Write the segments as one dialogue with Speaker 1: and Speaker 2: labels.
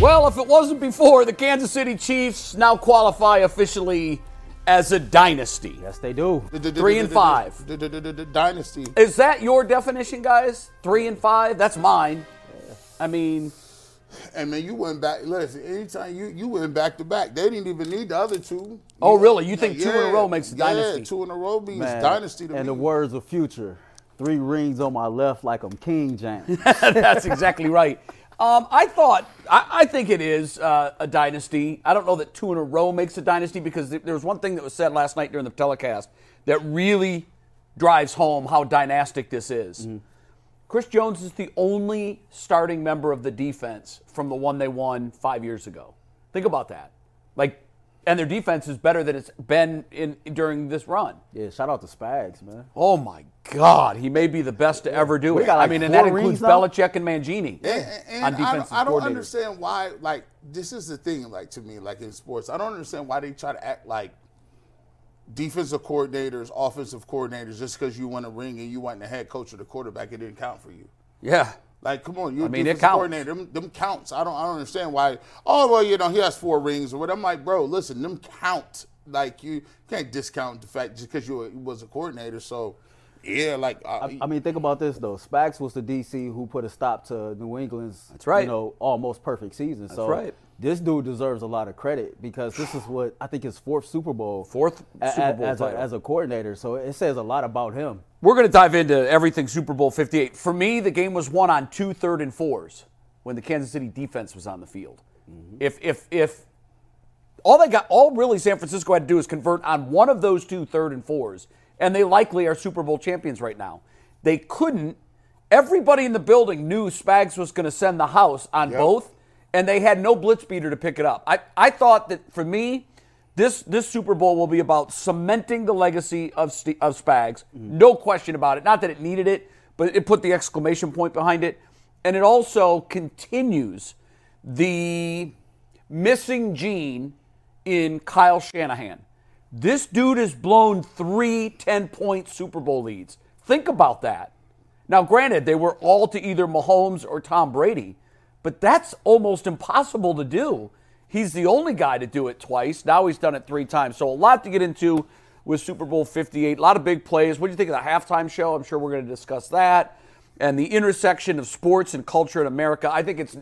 Speaker 1: Well, if it wasn't before, the Kansas City Chiefs now qualify officially as a dynasty.
Speaker 2: Yes, they do.
Speaker 1: Three and five.
Speaker 3: Dynasty.
Speaker 1: Is that your definition, guys? Three and five? That's mine. I mean,
Speaker 3: And man, you went back. Listen, anytime you you went back to back, they didn't even need the other two.
Speaker 1: Oh,
Speaker 3: know?
Speaker 1: really? You think two in a row makes a
Speaker 3: yeah,
Speaker 1: dynasty?
Speaker 3: two in a row means
Speaker 2: Man,
Speaker 3: dynasty to
Speaker 2: and
Speaker 3: me.
Speaker 2: the words of future, three rings on my left like I'm King James.
Speaker 1: that's exactly right. Um, I thought, I, I think it is uh, a dynasty. I don't know that two in a row makes a dynasty because th- there was one thing that was said last night during the telecast that really drives home how dynastic this is. Chris Jones is the only starting member of the defense from the one they won five years ago. Think about that. Like, and their defense is better than it's been in during this run.
Speaker 2: yeah, shout out to Spags, man.
Speaker 1: Oh my God, he may be the best to ever do
Speaker 2: We
Speaker 1: it.
Speaker 2: got like
Speaker 1: I mean, and that includes
Speaker 2: rings now?
Speaker 1: Belichick and Mangini
Speaker 3: and, and
Speaker 1: on
Speaker 3: I don't, I don't understand why. Like this is the thing. Like to me, like in sports, I don't understand why they try to act like defensive coordinators, offensive coordinators, just because you won a ring and you weren't the head coach or the quarterback, it didn't count for you.
Speaker 1: Yeah.
Speaker 3: Like, come on, you're
Speaker 1: I
Speaker 3: a
Speaker 1: mean, it
Speaker 3: defensive
Speaker 1: counts.
Speaker 3: coordinator. Them, them counts. I don't, I don't understand why. Oh well, you know, he has four rings or what. I'm like, bro, listen, them count. Like you can't discount the fact just because you were- was a coordinator. So, yeah, like uh,
Speaker 2: I, I mean, think about this though. Spags was the DC who put a stop to New England's,
Speaker 1: That's right.
Speaker 2: you know, almost perfect season. so
Speaker 1: right.
Speaker 2: This dude deserves a lot of credit because this is what I think his fourth Super Bowl,
Speaker 1: Fourth
Speaker 2: a-
Speaker 1: Super Bowl
Speaker 2: as, a, as a coordinator. So it says a lot about him.
Speaker 1: We're going to dive into everything Super Bowl 58. For me, the game was won on two third and fours when the Kansas City defense was on the field. Mm-hmm. If if if all they got, all really San Francisco had to do is convert on one of those two third and fours, and they likely are Super Bowl champions right now. They couldn't. Everybody in the building knew Spags was going to send the house on both, and they had no blitz beater to pick it up. I, I thought that for me, this this Super Bowl will be about cementing the legacy of St- of Spags. Mm-hmm. No question about it. Not that it needed it, but it put the exclamation point behind it, and it also continues the missing gene in Kyle Shanahan. This dude has blown three 10 point Super Bowl leads. Think about that. Now, granted, they were all to either Mahomes or Tom Brady, but that's almost impossible to do. He's the only guy to do it twice. Now he's done it three times. So, a lot to get into with Super Bowl 58. A lot of big plays. What do you think of the halftime show? I'm sure we're going to discuss that. And the intersection of sports and culture in America. I think it's,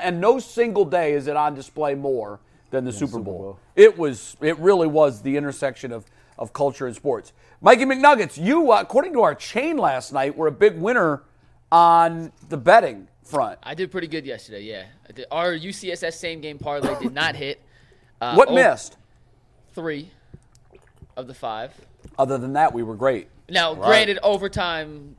Speaker 1: and no single day is it on display more than the Super, Bowl.
Speaker 2: Bowl.
Speaker 1: It was, it really was the intersection of, of culture and sports. Mikey McNuggets, you, uh, according to our chain last night, were a big winner on the betting front.
Speaker 4: I did pretty good yesterday. Yeah, I did. our UCSS same game parlay did not hit. Uh,
Speaker 1: What
Speaker 4: oh,
Speaker 1: missed?
Speaker 4: Three of the five.
Speaker 1: Other than that, we were great.
Speaker 4: Now, granted, overtime,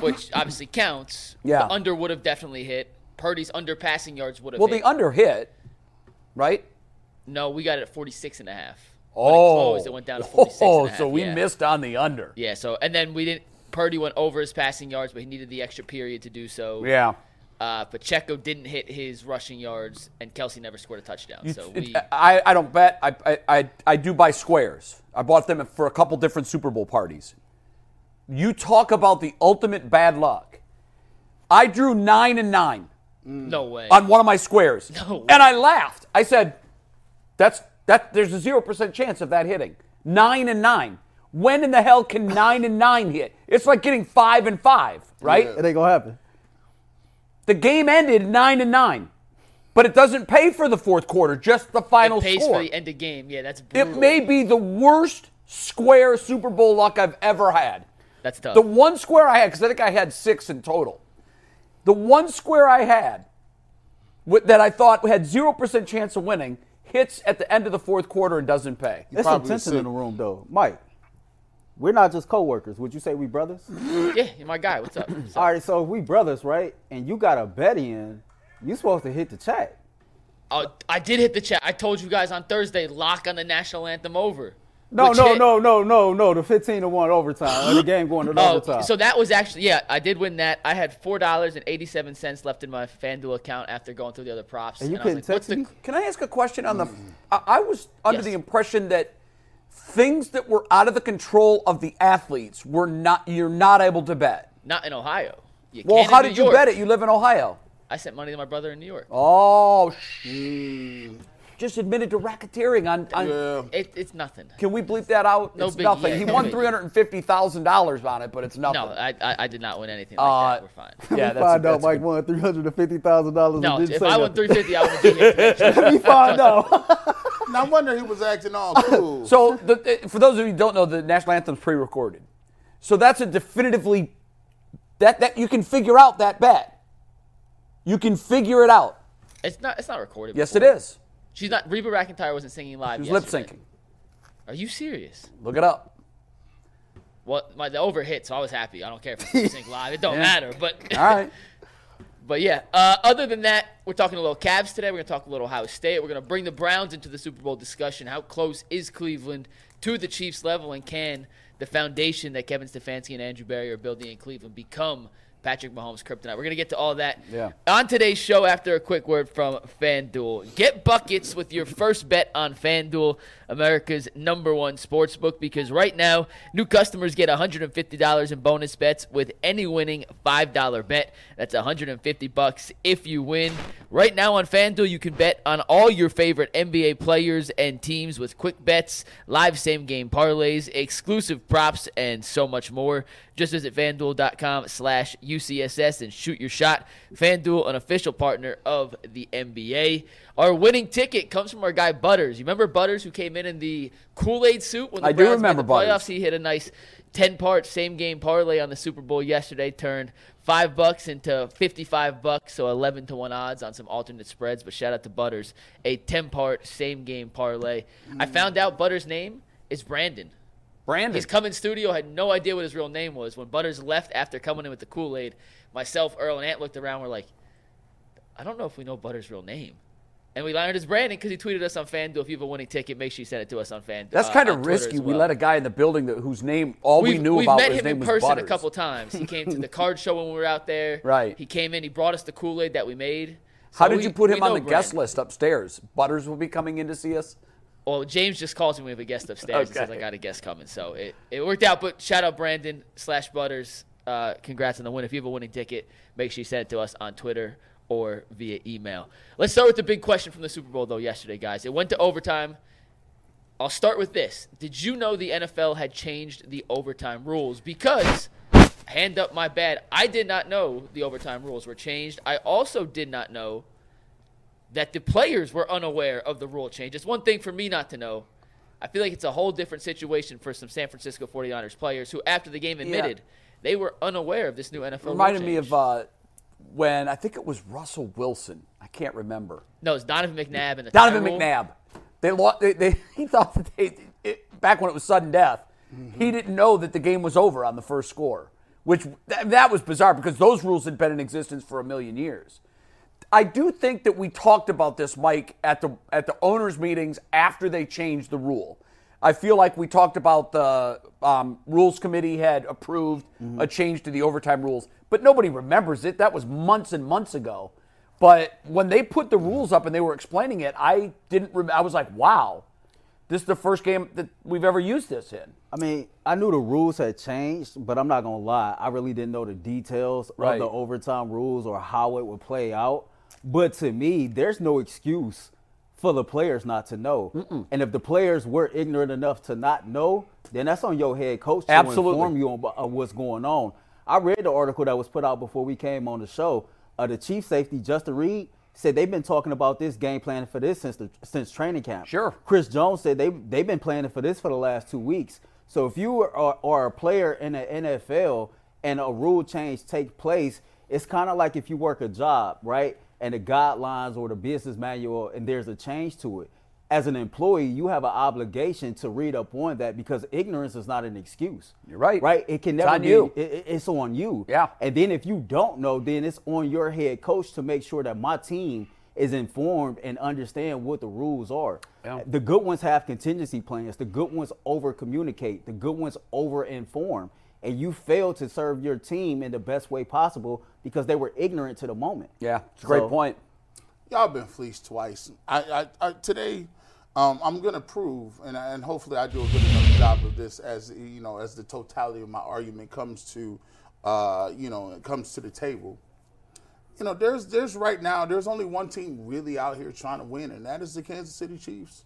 Speaker 4: which obviously counts.
Speaker 1: Yeah.
Speaker 4: the under would have definitely hit. Purdy's under passing yards would have
Speaker 1: Well,
Speaker 4: hit.
Speaker 1: the under hit, right?
Speaker 4: no, we got it at 46 and a half.
Speaker 1: Oh,
Speaker 4: When it closed, it went down to 46
Speaker 1: oh,
Speaker 4: and a half,
Speaker 1: so we
Speaker 4: yeah.
Speaker 1: missed on the under.
Speaker 4: Yeah, so and then we didn't. Purdy went over his passing yards, but he needed the extra period to do so.
Speaker 1: Yeah.
Speaker 4: Uh, Pacheco didn't hit his rushing yards, and Kelce never scored a touchdown. So we.
Speaker 1: I, I don't bet. I, I, I, I do buy squares. I bought them for a couple different Super Bowl parties. You talk about the ultimate bad luck. I drew nine and nine
Speaker 4: no way.
Speaker 1: on one of my squares,
Speaker 4: No way.
Speaker 1: and I laughed. I said, "That's that. There's a zero percent chance of that hitting. Nine and nine. When in the hell can nine and nine hit? It's like getting five and five, right?
Speaker 2: It ain't gonna happen.
Speaker 1: The game ended nine and nine, but it doesn't pay for the fourth quarter, just the final
Speaker 4: it pays
Speaker 1: score.
Speaker 4: for the end of game. Yeah, that's brutal.
Speaker 1: it may be the worst square Super Bowl luck I've ever had.
Speaker 4: That's tough.
Speaker 1: The one square I had, because I think I had six in total. The one square I had wi- that I thought had zero percent chance of winning hits at the end of the fourth quarter and doesn't pay.
Speaker 2: There's some tension in the room, though. Mike, we're not just coworkers. Would you say we brothers?
Speaker 4: yeah, you're my guy. What's up? What's up?
Speaker 2: All right, so if we brothers, right? And you got a bet in, you supposed to hit the chat.
Speaker 4: Oh, I did hit the chat. I told you guys on Thursday, lock on the national anthem over.
Speaker 2: No,
Speaker 4: Which
Speaker 2: no,
Speaker 4: hit-
Speaker 2: no, no, no, no. The 15 to 1 overtime. The game going to
Speaker 4: Oh,
Speaker 2: overtime.
Speaker 4: so that was actually yeah, I did win that. I had four dollars and eighty seven cents left in my FanDuel account after going through the other props.
Speaker 2: And you
Speaker 4: I was
Speaker 2: couldn't
Speaker 4: like, what's
Speaker 2: text
Speaker 4: the
Speaker 2: me?
Speaker 1: Can I ask a question on the? Mm. I, I was under
Speaker 4: Yes.
Speaker 1: the impression that things that were out of the control of the athletes were not. You're not able to bet.
Speaker 4: not in Ohio? You
Speaker 1: Well,
Speaker 4: can
Speaker 1: how
Speaker 4: in New
Speaker 1: did you bet it? You live in Ohio.
Speaker 4: I sent money to my brother in New York.
Speaker 1: Oh, sh- just admitted to racketeering on. on
Speaker 3: Yeah.
Speaker 4: It, it's nothing.
Speaker 1: Can we bleep that out?
Speaker 4: No
Speaker 1: it's
Speaker 4: biggie,
Speaker 1: nothing.
Speaker 4: yeah,
Speaker 1: he
Speaker 4: no
Speaker 1: won three hundred and fifty thousand dollars on it, but it's nothing.
Speaker 4: No, I, I I did not win anything like
Speaker 1: Uh,
Speaker 4: that. We're fine.
Speaker 1: yeah,
Speaker 2: we
Speaker 1: that's
Speaker 2: find
Speaker 1: a,
Speaker 2: out
Speaker 1: that's
Speaker 2: Mike
Speaker 1: good-
Speaker 2: won $350,000
Speaker 4: No,
Speaker 2: and
Speaker 4: if I won
Speaker 2: nothing.
Speaker 4: three fifty, I would be here. today.
Speaker 2: we find out.
Speaker 3: No wonder he was acting all cool.
Speaker 1: So, the, uh, for those of you who don't know, the national anthem's pre-recorded. So that's a definitively that that you can figure out that bet. You can figure it out.
Speaker 4: It's not. It's not recorded.
Speaker 1: Yes, it
Speaker 4: before.
Speaker 1: is.
Speaker 4: She's not. Reba McEntire wasn't singing live.
Speaker 1: He was lip syncing.
Speaker 4: Are you serious?
Speaker 1: Look it up.
Speaker 4: Well, my the over hit, so I was happy. I don't care if it's lip sync live. It don't matter. But
Speaker 1: All right.
Speaker 4: But yeah, uh, other than that, we're talking a little Cavs today. We're going to talk a little Ohio State. We're going to bring the Browns into the Super Bowl discussion. How close is Cleveland to the Chiefs level, and can the foundation that Kevin Stefanski and Andrew Berry are building in Cleveland become Patrick Mahomes' kryptonite? We're going to get to all that
Speaker 1: Yeah.
Speaker 4: on today's show after a quick word from FanDuel. Get buckets with your first bet on FanDuel, America's number one sports book, because right now, new customers get $150 in bonus bets with any winning $5 bet. That's 150 bucks if you win. Right now on FanDuel, you can bet on all your favorite NBA players and teams with quick bets, live same game parlays, exclusive props, and so much more. Just visit fanduel.com slash UCSS and shoot your shot. FanDuel, an official partner of the NBA. Our winning ticket comes from our guy Butters. You remember Butters who came in in the Kool-Aid suit when the
Speaker 1: I do
Speaker 4: made
Speaker 1: remember
Speaker 4: the playoffs?
Speaker 1: Butters.
Speaker 4: He hit a nice 10 part same game parlay on the Super Bowl yesterday, turned 5 bucks into 55 bucks, so 11 to 1 odds on some alternate spreads, but shout out to Butters, a 10 part same game parlay. I found out Butters' name is Brandon.
Speaker 1: Brandon.
Speaker 4: He's come in studio, had no idea what his real name was. When Butters left after coming in with the Kool Aid, myself, Earl, and Ant looked around. We're like, I don't know if we know Butters' real name. And we learned it's Brandon because he tweeted us on FanDuel. If you have a winning ticket, make sure you send it to us on FanDuel.
Speaker 1: That's
Speaker 4: uh,
Speaker 1: kind of risky.
Speaker 4: as
Speaker 1: We let a guy in the building that, whose name all we
Speaker 4: We've,
Speaker 1: knew
Speaker 4: we've
Speaker 1: about
Speaker 4: met
Speaker 1: his
Speaker 4: him
Speaker 1: name
Speaker 4: in
Speaker 1: was
Speaker 4: person
Speaker 1: Butters.
Speaker 4: a couple times. He came to the card show when we were out there.
Speaker 1: Right.
Speaker 4: He came in. He brought us the Kool Aid that we made.
Speaker 1: How did
Speaker 4: we-
Speaker 1: you put him on the guest list upstairs? Butters will be coming in to see us.
Speaker 4: Well, James just calls me when we have a guest upstairs and says I got a guest coming. So it, it worked out. But shout out Brandon slash Butters. Uh, congrats on the win. If you have a winning ticket, make sure you send it to us on Twitter or via email. Let's start with the big question from the Super Bowl, though, yesterday, guys. It went to overtime. I'll start with this. Did you know the NFL had changed the overtime rules? Because, hand up my bad, I did not know the overtime rules were changed. I also did not know that the players were unaware of the rule change. It's one thing for me not to know. I feel like it's a whole different situation for some San Francisco 49ers players who, after the game, admitted they were unaware of this new NFL rule
Speaker 1: Reminded me
Speaker 4: change.
Speaker 1: of uh, when I think it was Russell Wilson. I can't remember.
Speaker 4: no, it's Donovan McNabb and the
Speaker 1: Donovan. McNabb. They, lost, they, they he thought that they it, back when it was sudden death, he didn't know that the game was over on the first score, which th- that was bizarre because those rules had been in existence for a million years. I do think that we talked about this, Mike, at the at the owners' meetings after they changed the rule. I feel like we talked about the um, rules committee had approved a change to the overtime rules, but nobody remembers it. That was months and months ago. But when they put the rules up and they were explaining it, I didn't. Rem- I was like, "Wow, this is the first game that we've ever used this in."
Speaker 2: I mean, I knew the rules had changed, but I'm not gonna lie, I really didn't know the details
Speaker 1: Right.
Speaker 2: of the overtime rules or how it would play out. But to me, there's no excuse for the players not to know. And if the players were ignorant enough to not know, then that's on your head coach to
Speaker 1: Absolutely.
Speaker 2: inform you on, on what's going on. I read the article that was put out before we came on the show, uh, the chief safety Justin Reid, said they've been talking about this game planning for this since the, since training camp.
Speaker 1: Sure.
Speaker 2: Chris Jones said they they've been planning for this for the last two weeks. So if you are, are a player in the NFL and a rule change takes place, it's kind of like if you work a job, right? And the guidelines or the business manual, and there's a change to it. As an employee, you have an obligation to read up on that because ignorance is not an excuse.
Speaker 1: You're right.
Speaker 2: Right? It can
Speaker 1: It's
Speaker 2: never
Speaker 1: on
Speaker 2: be.
Speaker 1: you.
Speaker 2: it- it's on you.
Speaker 1: Yeah.
Speaker 2: And then if you don't know, then it's on your head coach to make sure that my team is informed and understand what the rules are.
Speaker 1: Yeah.
Speaker 2: The good ones have contingency plans. The good ones over communicate. The good ones over inform. And you failed to serve your team in the best way possible because they were ignorant to the moment.
Speaker 1: Yeah, it's a great
Speaker 2: So-
Speaker 1: point.
Speaker 3: Y'all been fleeced twice. I, I, I today, um, I'm gonna prove, and, and hopefully I do a good enough job of this as you know, as the totality of my argument comes to, uh, you know, it comes to the table. You know, there's there's right now there's only one team really out here trying to win, and that is the Kansas City Chiefs.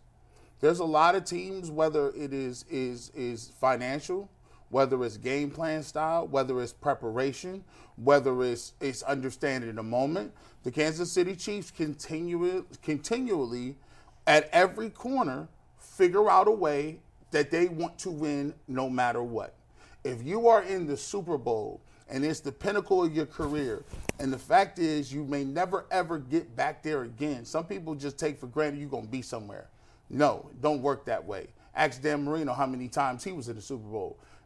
Speaker 3: There's a lot of teams, whether it is is is financial, whether it's game plan style, whether it's preparation, whether it's it's understanding the moment. The Kansas City Chiefs continue continually at every corner figure out a way that they want to win no matter what. If you are in the Super Bowl and it's the pinnacle of your career, and the fact is you may never ever get back there again. Some people just take for granted you're gonna be somewhere. No, don't work that way. Ask Dan Marino how many times he was in the Super Bowl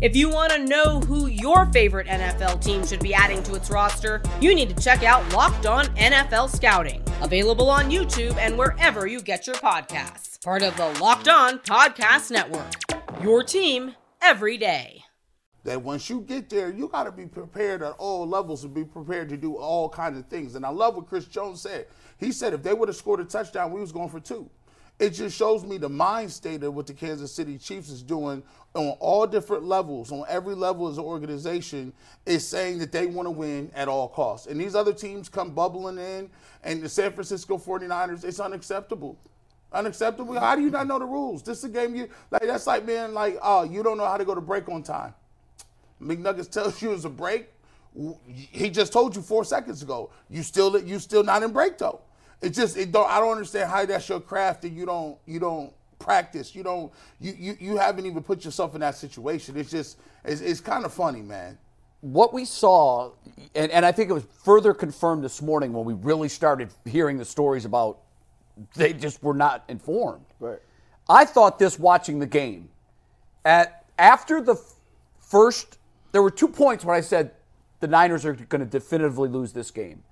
Speaker 5: If you want to know who your favorite NFL team should be adding to its roster, you need to check out Locked On NFL Scouting, available on YouTube and wherever you get your podcasts. Part of the Locked On Podcast Network. Your team every day.
Speaker 3: that once you get there, you got to be prepared at all levels and be prepared to do all kinds of things. And I love what Chris Jones said. He said if they would have scored a touchdown, we was going for two. It just shows me the mind state of what the Kansas City Chiefs is doing on all different levels, on every level as an organization, is saying that they want to win at all costs. And these other teams come bubbling in, and the San Francisco 49ers, it's unacceptable. Unacceptable. How do you not know the rules? This is a game you like. That's like being like, oh, you don't know how to go to break on time. McNuggets tells you it's a break. He just told you four seconds ago. You still you still not in break though. It just it don't I don't understand how that's your craft and you don't you don't practice. You don't you you, you haven't even put yourself in that situation. It's just it's, it's kind of funny, man.
Speaker 1: what we saw, and, and I think it was further confirmed this morning when we really started hearing the stories about they just were not informed.
Speaker 2: Right.
Speaker 1: I thought this watching the game. At after the first, there were two points when I said the Niners are going to definitively lose this game.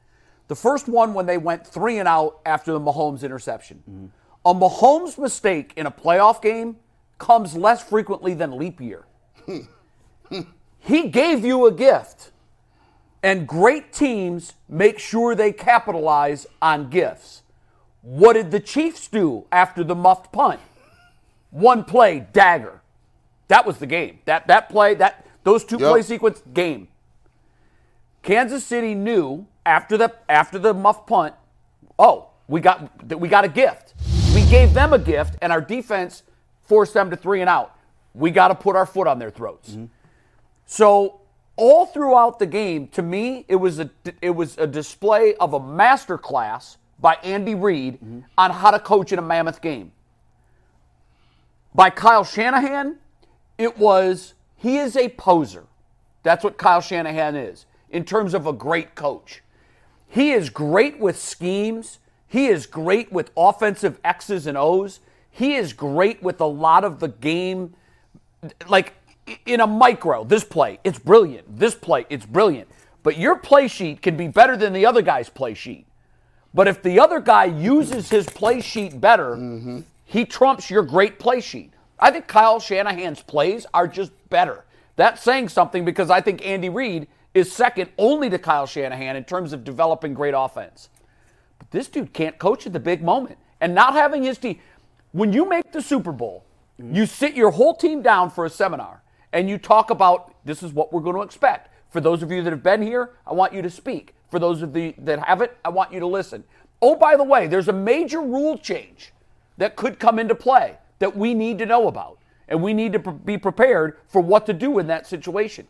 Speaker 1: The first one when they went three and out after the Mahomes interception. A Mahomes mistake in a playoff game comes less frequently than leap year. he gave you a gift. And great teams make sure they capitalize on gifts. What did the Chiefs do after the muffed punt? One play, dagger. That was the game. That that play, that those two
Speaker 3: Yep.
Speaker 1: play sequence, game. Kansas City knew after the after the muff punt, oh, we got we got a gift. We gave them a gift, and our defense forced them to three and out. We got to put our foot on their throats. Mm-hmm. So all throughout the game, to me, it was a it was a display of a master class by Andy Reid mm-hmm. on how to coach in a mammoth game. By Kyle Shanahan, it was he is a poser. That's what Kyle Shanahan is in terms of a great coach. He is great with schemes. He is great with offensive X's and O's. He is great with a lot of the game like in a micro, this play, it's brilliant. This play, it's brilliant. But your play sheet can be better than the other guy's play sheet. But if the other guy uses his play sheet better, mm-hmm. he trumps your great play sheet. I think Kyle Shanahan's plays are just better. That's saying something because I think Andy Reid is second only to Kyle Shanahan in terms of developing great offense. But this dude can't coach at the big moment. And not having his team, when you make the Super Bowl, you sit your whole team down for a seminar and you talk about this is what we're going to expect. For those of you that have been here, I want you to speak. For those of you that haven't, I want you to listen. Oh, by the way, there's a major rule change that could come into play that we need to know about. And we need to be prepared for what to do in that situation.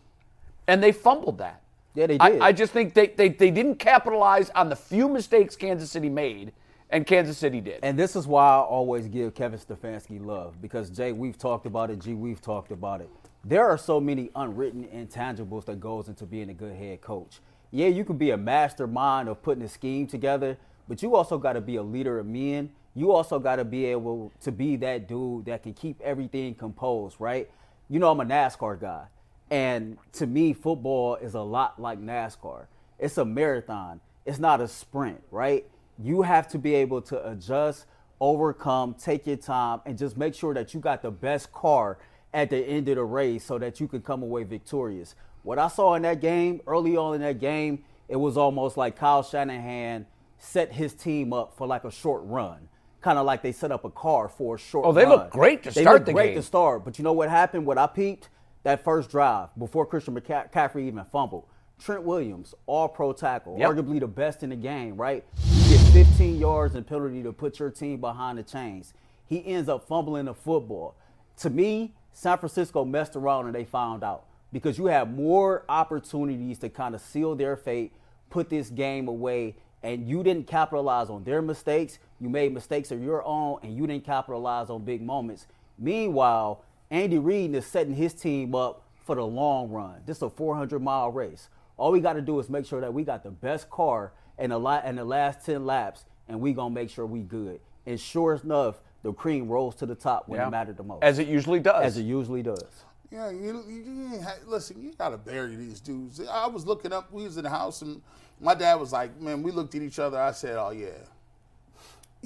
Speaker 1: And they fumbled that.
Speaker 2: Yeah, they
Speaker 1: I-
Speaker 2: did.
Speaker 1: I, just think they, they, they didn't capitalize on the few mistakes Kansas City made, and Kansas City did.
Speaker 2: And this is why I always give Kevin Stefanski love because Jay, we've talked about it. G, we've talked about it. There are so many unwritten intangibles that goes into being a good head coach. Yeah, you can be a mastermind of putting a scheme together, but you also got to be a leader of men. You also got to be able to be that dude that can keep everything composed, right? You know, I'm a NASCAR guy. And to me, football is a lot like NASCAR. It's a marathon. It's not a sprint, right? You have to be able to adjust, overcome, take your time, and just make sure that you got the best car at the end of the race so that you can come away victorious. What I saw in that game, early on in that game, it was almost like Kyle Shanahan set his team up for like a short run. Kind of like they set up a car for a short run.
Speaker 1: Oh, they
Speaker 2: run.
Speaker 1: looked great to
Speaker 2: They
Speaker 1: start the
Speaker 2: great
Speaker 1: game.
Speaker 2: to start. But you know what happened? What I peeped? That first drive before Christian McCaffrey even fumbled. Trent Williams, all pro tackle,
Speaker 1: Yep.
Speaker 2: arguably the best in the game, right? You get 15 yards and penalty to put your team behind the chains. He ends up fumbling the football. To me, San Francisco messed around and they found out because you have more opportunities to kind of seal their fate, put this game away, and you didn't capitalize on their mistakes. You made mistakes of your own, and you didn't capitalize on big moments. Meanwhile, Andy Reid is setting his team up for the long run. This is a 400 mile race. All we got to do is make sure that we got the best car in the, la- in the last 10 laps, and we going to make sure we good. And sure enough, the cream rolls to the top when
Speaker 1: Yeah.
Speaker 2: it mattered the most.
Speaker 1: As it usually does.
Speaker 2: As it usually does.
Speaker 3: Yeah, you, you, you ain't listen. You gotta bury these dudes. I was looking up. We was in the house, and my dad was like, "Man, we looked at each other." I said, "Oh yeah,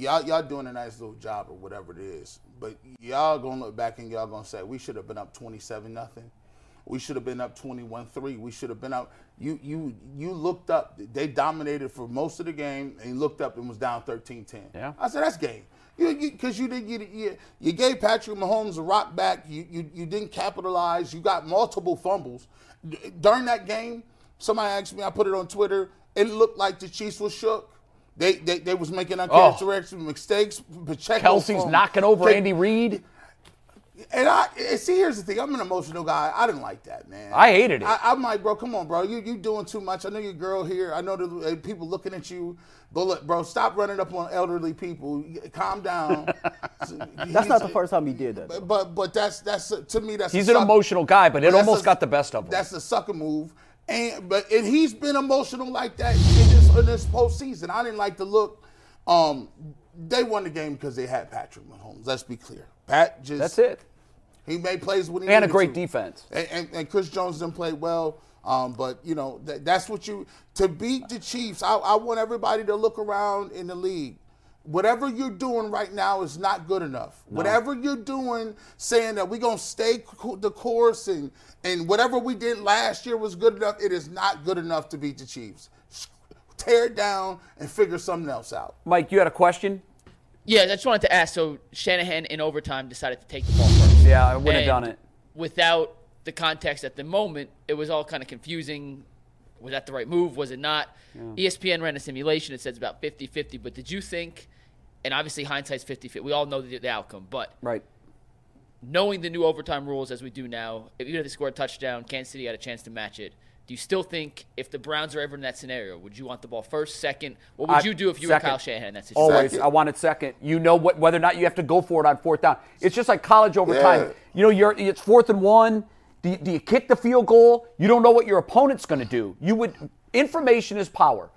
Speaker 3: y'all y'all doing a nice little job or whatever it is, but y'all gonna look back and y'all gonna say we should have been up twenty seven nothing. We should have been up twenty one three. We should have been up. You you you looked up. They dominated for most of the game, and you looked up and was down 13-10.
Speaker 1: Yeah.
Speaker 3: I said that's game. You because you, didn't you, you you gave Patrick Mahomes a rock back. You, you you didn't capitalize. You got multiple fumbles during that game. Somebody asked me. I put it on Twitter. It looked like the Chiefs was shook. They they, they was making uncharacteristic mistakes. Pacheco
Speaker 1: Kelce's
Speaker 3: fumbled.
Speaker 1: knocking over
Speaker 3: They-
Speaker 1: Andy Reid.
Speaker 3: and I see, here's the thing. I'm an emotional guy. I didn't like that, man.
Speaker 1: I hated it.
Speaker 3: I, I'm like, bro, come on, bro. You you doing too much. I know your girl here. I know the uh, people looking at you. But look, bro, stop running up on elderly people. Calm down.
Speaker 2: That's not the first time he did that.
Speaker 3: But but, but that's that's to me that's
Speaker 1: He's an
Speaker 3: suck-
Speaker 1: emotional guy, but it almost
Speaker 3: a-
Speaker 1: got the best of him.
Speaker 3: That's a sucker move. And but and he's been emotional like that in this postseason. I didn't like the look. Um, they won the game because they had Patrick Mahomes. Let's be clear. Pat just
Speaker 1: That's it.
Speaker 3: he made plays when he
Speaker 1: And a great
Speaker 3: to.
Speaker 1: defense.
Speaker 3: And, and, and Chris Jones didn't play well. Um, but you know that, that's what you to beat the Chiefs. I, I want everybody to look around in the league. Whatever you're doing right now is not good enough. Whatever you're doing, saying that we're gonna stay co- the course and and whatever we did last year was good enough, it is not good enough to beat the Chiefs. Tear it down and figure something else out.
Speaker 1: Mike, you had a question?
Speaker 4: Yeah, I just wanted to ask. So Shanahan in overtime decided to take the ball first.
Speaker 1: Yeah, I would have
Speaker 4: And
Speaker 1: done it.
Speaker 4: Without the context at the moment, it was all kind of confusing. Was that the right move? Was it not? E ESPN ran a simulation. It says about 50 50. But did you think, and obviously hindsight's 50 50, we all know the, the outcome, but
Speaker 1: Right.
Speaker 4: knowing the new overtime rules as we do now, if even if they score a touchdown, Kansas City had a chance to match it. Do you still think if the Browns are ever in that scenario, would you want the ball first, second? What would
Speaker 1: I-
Speaker 4: you do if you were
Speaker 1: second.
Speaker 4: Kyle Shanahan in that situation?
Speaker 1: Always.
Speaker 3: Second.
Speaker 1: I want it second. You know what, whether or not you have to go for it on fourth down. It's just like college overtime.
Speaker 3: Yeah.
Speaker 1: You know, you're it's fourth and one. Do you, do you kick the field goal? You don't know what your opponent's going to do. You would information is power.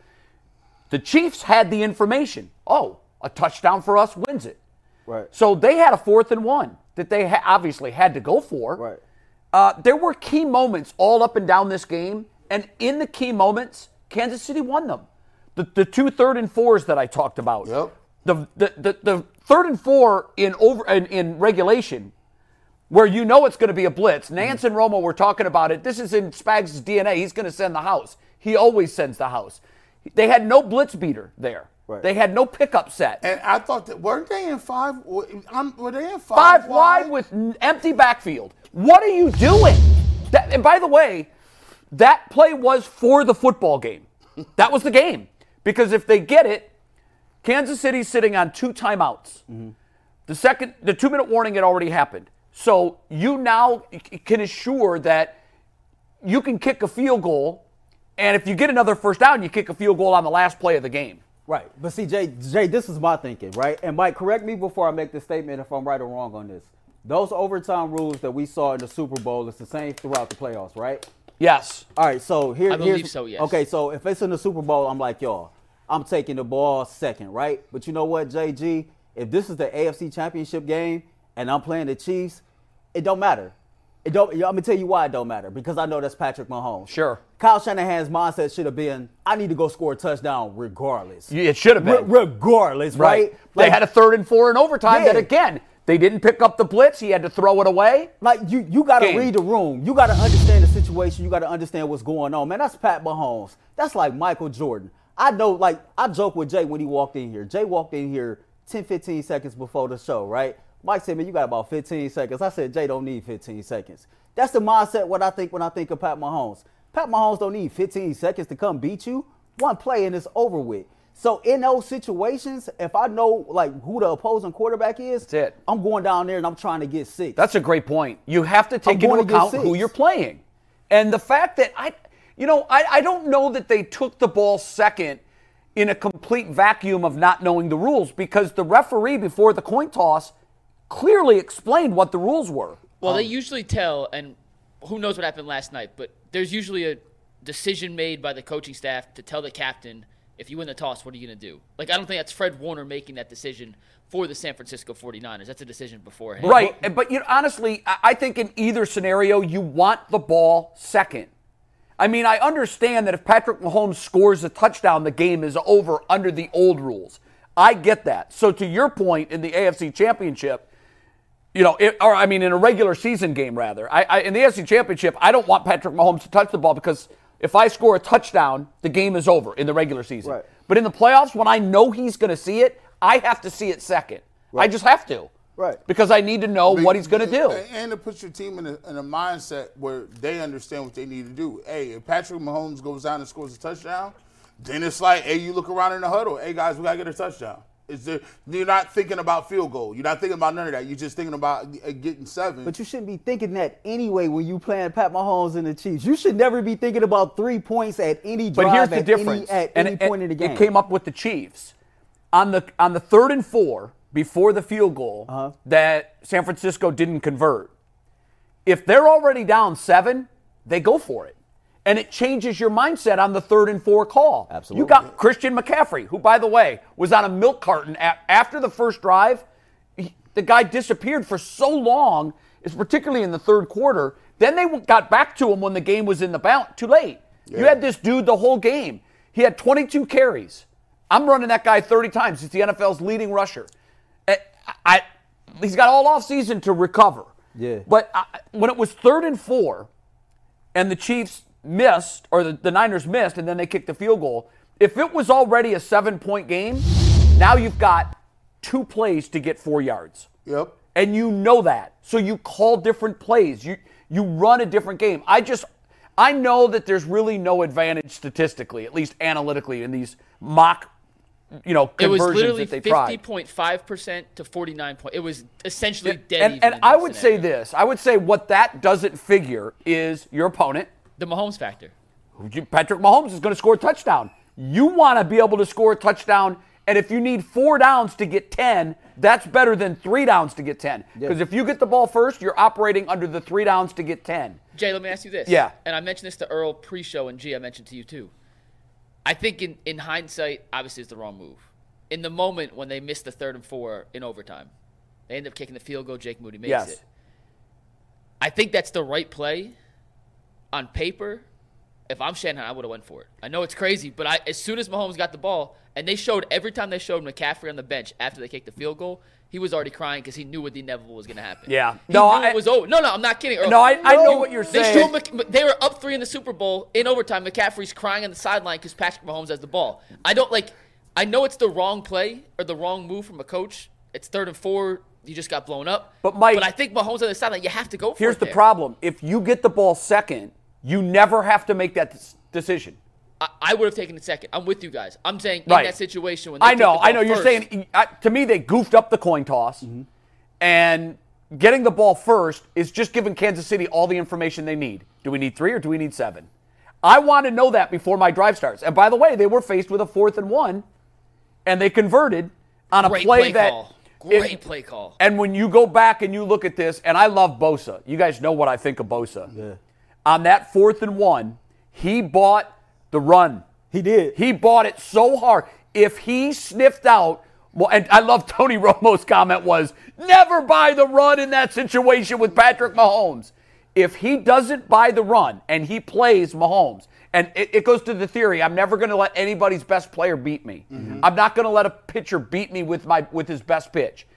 Speaker 1: The Chiefs had the information. Oh, a touchdown for us wins it.
Speaker 2: Right.
Speaker 1: So they had a fourth and one that they ha- obviously had to go for.
Speaker 2: Right.
Speaker 1: Uh, there were key moments all up and down this game, and in the key moments, Kansas City won them. The, the two third and fours that I talked about.
Speaker 3: Yep.
Speaker 1: The, the, the, the third and four in over in, in regulation, where you know it's going to be a blitz. Nance and Romo were talking about it. This is in Spags' DNA. He's going to send the house. He always sends the house. They had no blitz beater there.
Speaker 2: Right.
Speaker 1: They had no pickup set.
Speaker 3: And I thought that weren't they in five? Were they in
Speaker 1: Five
Speaker 3: five,
Speaker 1: wide with empty backfield. What are you doing? That, and by the way, that play was for the football game. That was the game. Because if they get it, Kansas City's sitting on two timeouts. Mm-hmm. The second, the two minute warning had already happened. So you now can assure that you can kick a field goal, and if you get another first down, you kick a field goal on the last play of the game.
Speaker 2: Right. But see, Jay, Jay, this is my thinking, right? And Mike, correct me before I make this statement if I'm right or wrong on this. Those overtime rules that we saw in the Super Bowl is the same throughout the playoffs, right?
Speaker 1: Yes.
Speaker 2: All right, so here,
Speaker 4: I believe
Speaker 2: here's
Speaker 4: so, yes.
Speaker 2: Okay, so if it's in the Super Bowl, I'm like, y'all, I'm taking the ball second, right? But you know what, JG? If this is the AFC Championship game and I'm playing the Chiefs, it don't matter. It don't. I'm gonna tell you why it don't matter because I know that's Patrick Mahomes.
Speaker 1: Sure.
Speaker 2: Kyle Shanahan's mindset should have been, I need to go score a touchdown regardless.
Speaker 1: It should have been.
Speaker 2: Re- regardless, right?
Speaker 1: They had a third and four in overtime that again, they didn't pick up the blitz. He had to throw it away.
Speaker 2: Like you, you got to read the room. You got to understand the situation. You got to understand what's going on, man. That's Pat Mahomes. That's like Michael Jordan. I know. Like I joke with Jay when he walked in here. Jay walked in here 10, 15 seconds before the show, right? Mike said, "Man, you got about 15 seconds." I said, "Jay don't need 15 seconds." That's the mindset. What I think when I think of Pat Mahomes. Pat Mahomes don't need 15 seconds to come beat you. One play and it's over with. So in those situations, if I know like who the opposing quarterback is,
Speaker 1: That's it.
Speaker 2: I'm going down there and I'm trying to get six.
Speaker 1: That's a great point. You have to take
Speaker 2: I'm
Speaker 1: into
Speaker 2: to
Speaker 1: account who you're playing. And the fact that I, you know, I, I don't know that they took the ball second in a complete vacuum of not knowing the rules because the referee before the coin toss clearly explained what the rules were.
Speaker 4: Well, they um, usually tell, and who knows what happened last night, but there's usually a decision made by the coaching staff to tell the captain, if you win the toss, what are you going to do? Like, I don't think that's Fred Warner making that decision for the San Francisco 49ers. That's a decision beforehand.
Speaker 1: Right. and- But you know, honestly, I think in either scenario, you want the ball second. I mean, I understand that if Patrick Mahomes scores a touchdown, the game is over under the old rules. I get that. So to your point, in the AFC Championship, you know, it, or I mean, in a regular season game, rather, I, I in the AFC Championship, I don't want Patrick Mahomes to touch the ball because if I score a touchdown, the game is over in the regular season.
Speaker 2: Right.
Speaker 1: But in the playoffs, when I know he's going to see it, I have to see it second. I just have to.
Speaker 2: Right.
Speaker 1: Because I need to know what he's going to do.
Speaker 3: And to put your team in a, in a mindset where they understand what they need to do. Hey, if Patrick Mahomes goes down and scores a touchdown, then it's like, hey, you look around in the huddle. Hey, guys, we got to get a touchdown. Is there, you're not thinking about field goal. You're not thinking about none of that. You're just thinking about uh, getting seven.
Speaker 2: But you shouldn't be thinking that anyway when you playing Pat Mahomes and the Chiefs. You should never be thinking about three points at any drive
Speaker 1: But here's the
Speaker 2: at
Speaker 1: difference.
Speaker 2: any, at
Speaker 1: and
Speaker 2: any
Speaker 1: it,
Speaker 2: point in the game.
Speaker 1: it came up with the Chiefs on the on the third and four before the field goal
Speaker 2: Uh-huh.
Speaker 1: that San Francisco didn't convert. If they're already down seven, they go for it. And it changes your mindset on the third and four call.
Speaker 2: Absolutely.
Speaker 1: You got Christian McCaffrey, who, by the way, was on a milk carton a- after the first drive. He- the guy disappeared for so long, particularly in the third quarter. Then they got back to him when the game was in the bounce. Too late. You had this dude the whole game. He had 22 carries. I'm running that guy 30 times. He's the NFL's leading rusher. I, I, he's got all offseason to recover.
Speaker 2: Yeah.
Speaker 1: But I, when it was third and four, and the Chiefs missed, or the, the Niners missed, and then they kicked the field goal. If it was already a seven point game, now you've got two plays to get four yards.
Speaker 3: yep.
Speaker 1: And you know that. So you call different plays. You you run a different game. I just I know that there's really no advantage statistically, at least analytically, in these mock you know,
Speaker 4: It was
Speaker 1: conversions
Speaker 4: literally
Speaker 1: that they tried.
Speaker 4: fifty point five percent to forty nine point. It was essentially dead
Speaker 1: and
Speaker 4: even
Speaker 1: and I
Speaker 4: that
Speaker 1: would say this. I would say what that doesn't figure is your opponent.
Speaker 4: The Mahomes factor.
Speaker 1: Patrick Mahomes is going to score a touchdown. You want to be able to score a touchdown, and if you need four downs to get 10, that's better than three downs to get 10. Because if you get the ball first, you're operating under the three downs to get 10.
Speaker 4: Jay, let me ask you this.
Speaker 1: Yeah.
Speaker 4: And I mentioned this to Earl pre-show, and G, I mentioned to you too. I think in, in hindsight, obviously it's the wrong move. In the moment when they missed the third and four in overtime, they end up kicking the field goal. Jake Moody makes
Speaker 1: Yes.
Speaker 4: it. I think that's the right play on paper. If I'm Shanahan, I would have went for it. I know it's crazy, but I, as soon as Mahomes got the ball, and they showed every time they showed McCaffrey on the bench after they kicked the field goal, he was already crying because he knew what the inevitable was going to happen.
Speaker 1: Yeah.
Speaker 4: he
Speaker 1: No, I-
Speaker 4: it was over. No, no, I'm not kidding. Earl.
Speaker 1: No, I- I know what you're
Speaker 4: They
Speaker 1: saying.
Speaker 4: showed they were up three in the Super Bowl in overtime. McCaffrey's crying on the sideline because Patrick Mahomes has the ball. I don't like. I know it's the wrong play or the wrong move from a coach. It's third and four. You just got blown up.
Speaker 1: But, Mike-
Speaker 4: but I think Mahomes on the sideline, you have to go for
Speaker 1: Here's the
Speaker 4: there.
Speaker 1: problem: if you get the ball second, you never have to make that decision.
Speaker 4: I, I would have taken it second. I'm with you guys. I'm saying
Speaker 1: Right.
Speaker 4: in that situation when they
Speaker 1: I know,
Speaker 4: the
Speaker 1: I
Speaker 4: ball
Speaker 1: know. You're saying I, to me they goofed up the coin toss, mm-hmm. and getting the ball first is just giving Kansas City all the information they need. Do we need three or do we need seven? I want to know that before my drive starts. And by the way, they were faced with a fourth and one, and they converted on a
Speaker 4: great
Speaker 1: play,
Speaker 4: play,
Speaker 1: that.
Speaker 4: call.
Speaker 1: it-
Speaker 4: Great play call.
Speaker 1: and when you go back and you look at this, and I love Bosa. You guys know what I think of Bosa.
Speaker 2: Yeah.
Speaker 1: On that fourth and one, he bought the run.
Speaker 2: He did.
Speaker 1: He bought it so hard. If he sniffed out, well, and I love Tony Romo's comment was never buy the run in that situation with Patrick Mahomes. If he doesn't buy the run and he plays Mahomes, and it, it goes to the theory, I'm never going to let anybody's best player beat me. Mm-hmm. I'm not going to let a pitcher beat me with my with his best pitch.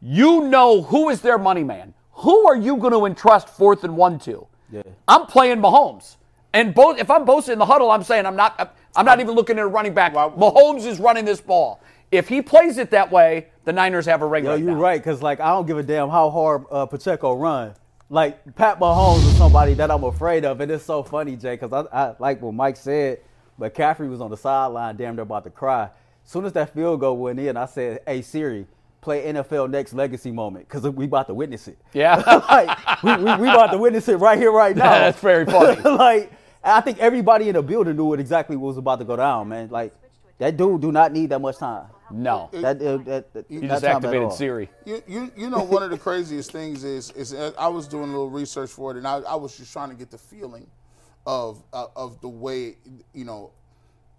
Speaker 1: You know who is their money man. Who are you going to entrust fourth and one to?
Speaker 2: Yeah.
Speaker 1: I'm playing Mahomes. And both, if I'm Bosa in the huddle, I'm saying I'm not. I'm not even looking at a running back.
Speaker 3: Why-
Speaker 1: Mahomes is running this ball. If he plays it that way, the Niners have a ring
Speaker 2: Yo, you're
Speaker 1: now.
Speaker 2: right, because like I don't give a damn how hard uh, Pacheco run. Like Pat Mahomes is somebody that I'm afraid of, and it's so funny, Jay, because I, I like what Mike said. But Caffrey was on the sideline, damn near about to cry. As soon as that field goal went in, I said, "Hey Siri, play NFL Next Legacy moment, because we about to witness it."
Speaker 1: Yeah.
Speaker 2: like we, we, we about to witness it right here, right now.
Speaker 1: That's very funny.
Speaker 2: like I think everybody in the building knew what exactly what was about to go down, man. Like that dude do not need that much time.
Speaker 1: No.
Speaker 2: That, uh, that, that,
Speaker 1: You
Speaker 2: that
Speaker 1: just
Speaker 2: time
Speaker 1: activated. Siri.
Speaker 3: You, you, you know, one of the craziest things is, is I was doing a little research for it, and I, I was just trying to get the feeling of uh, of the way, you know,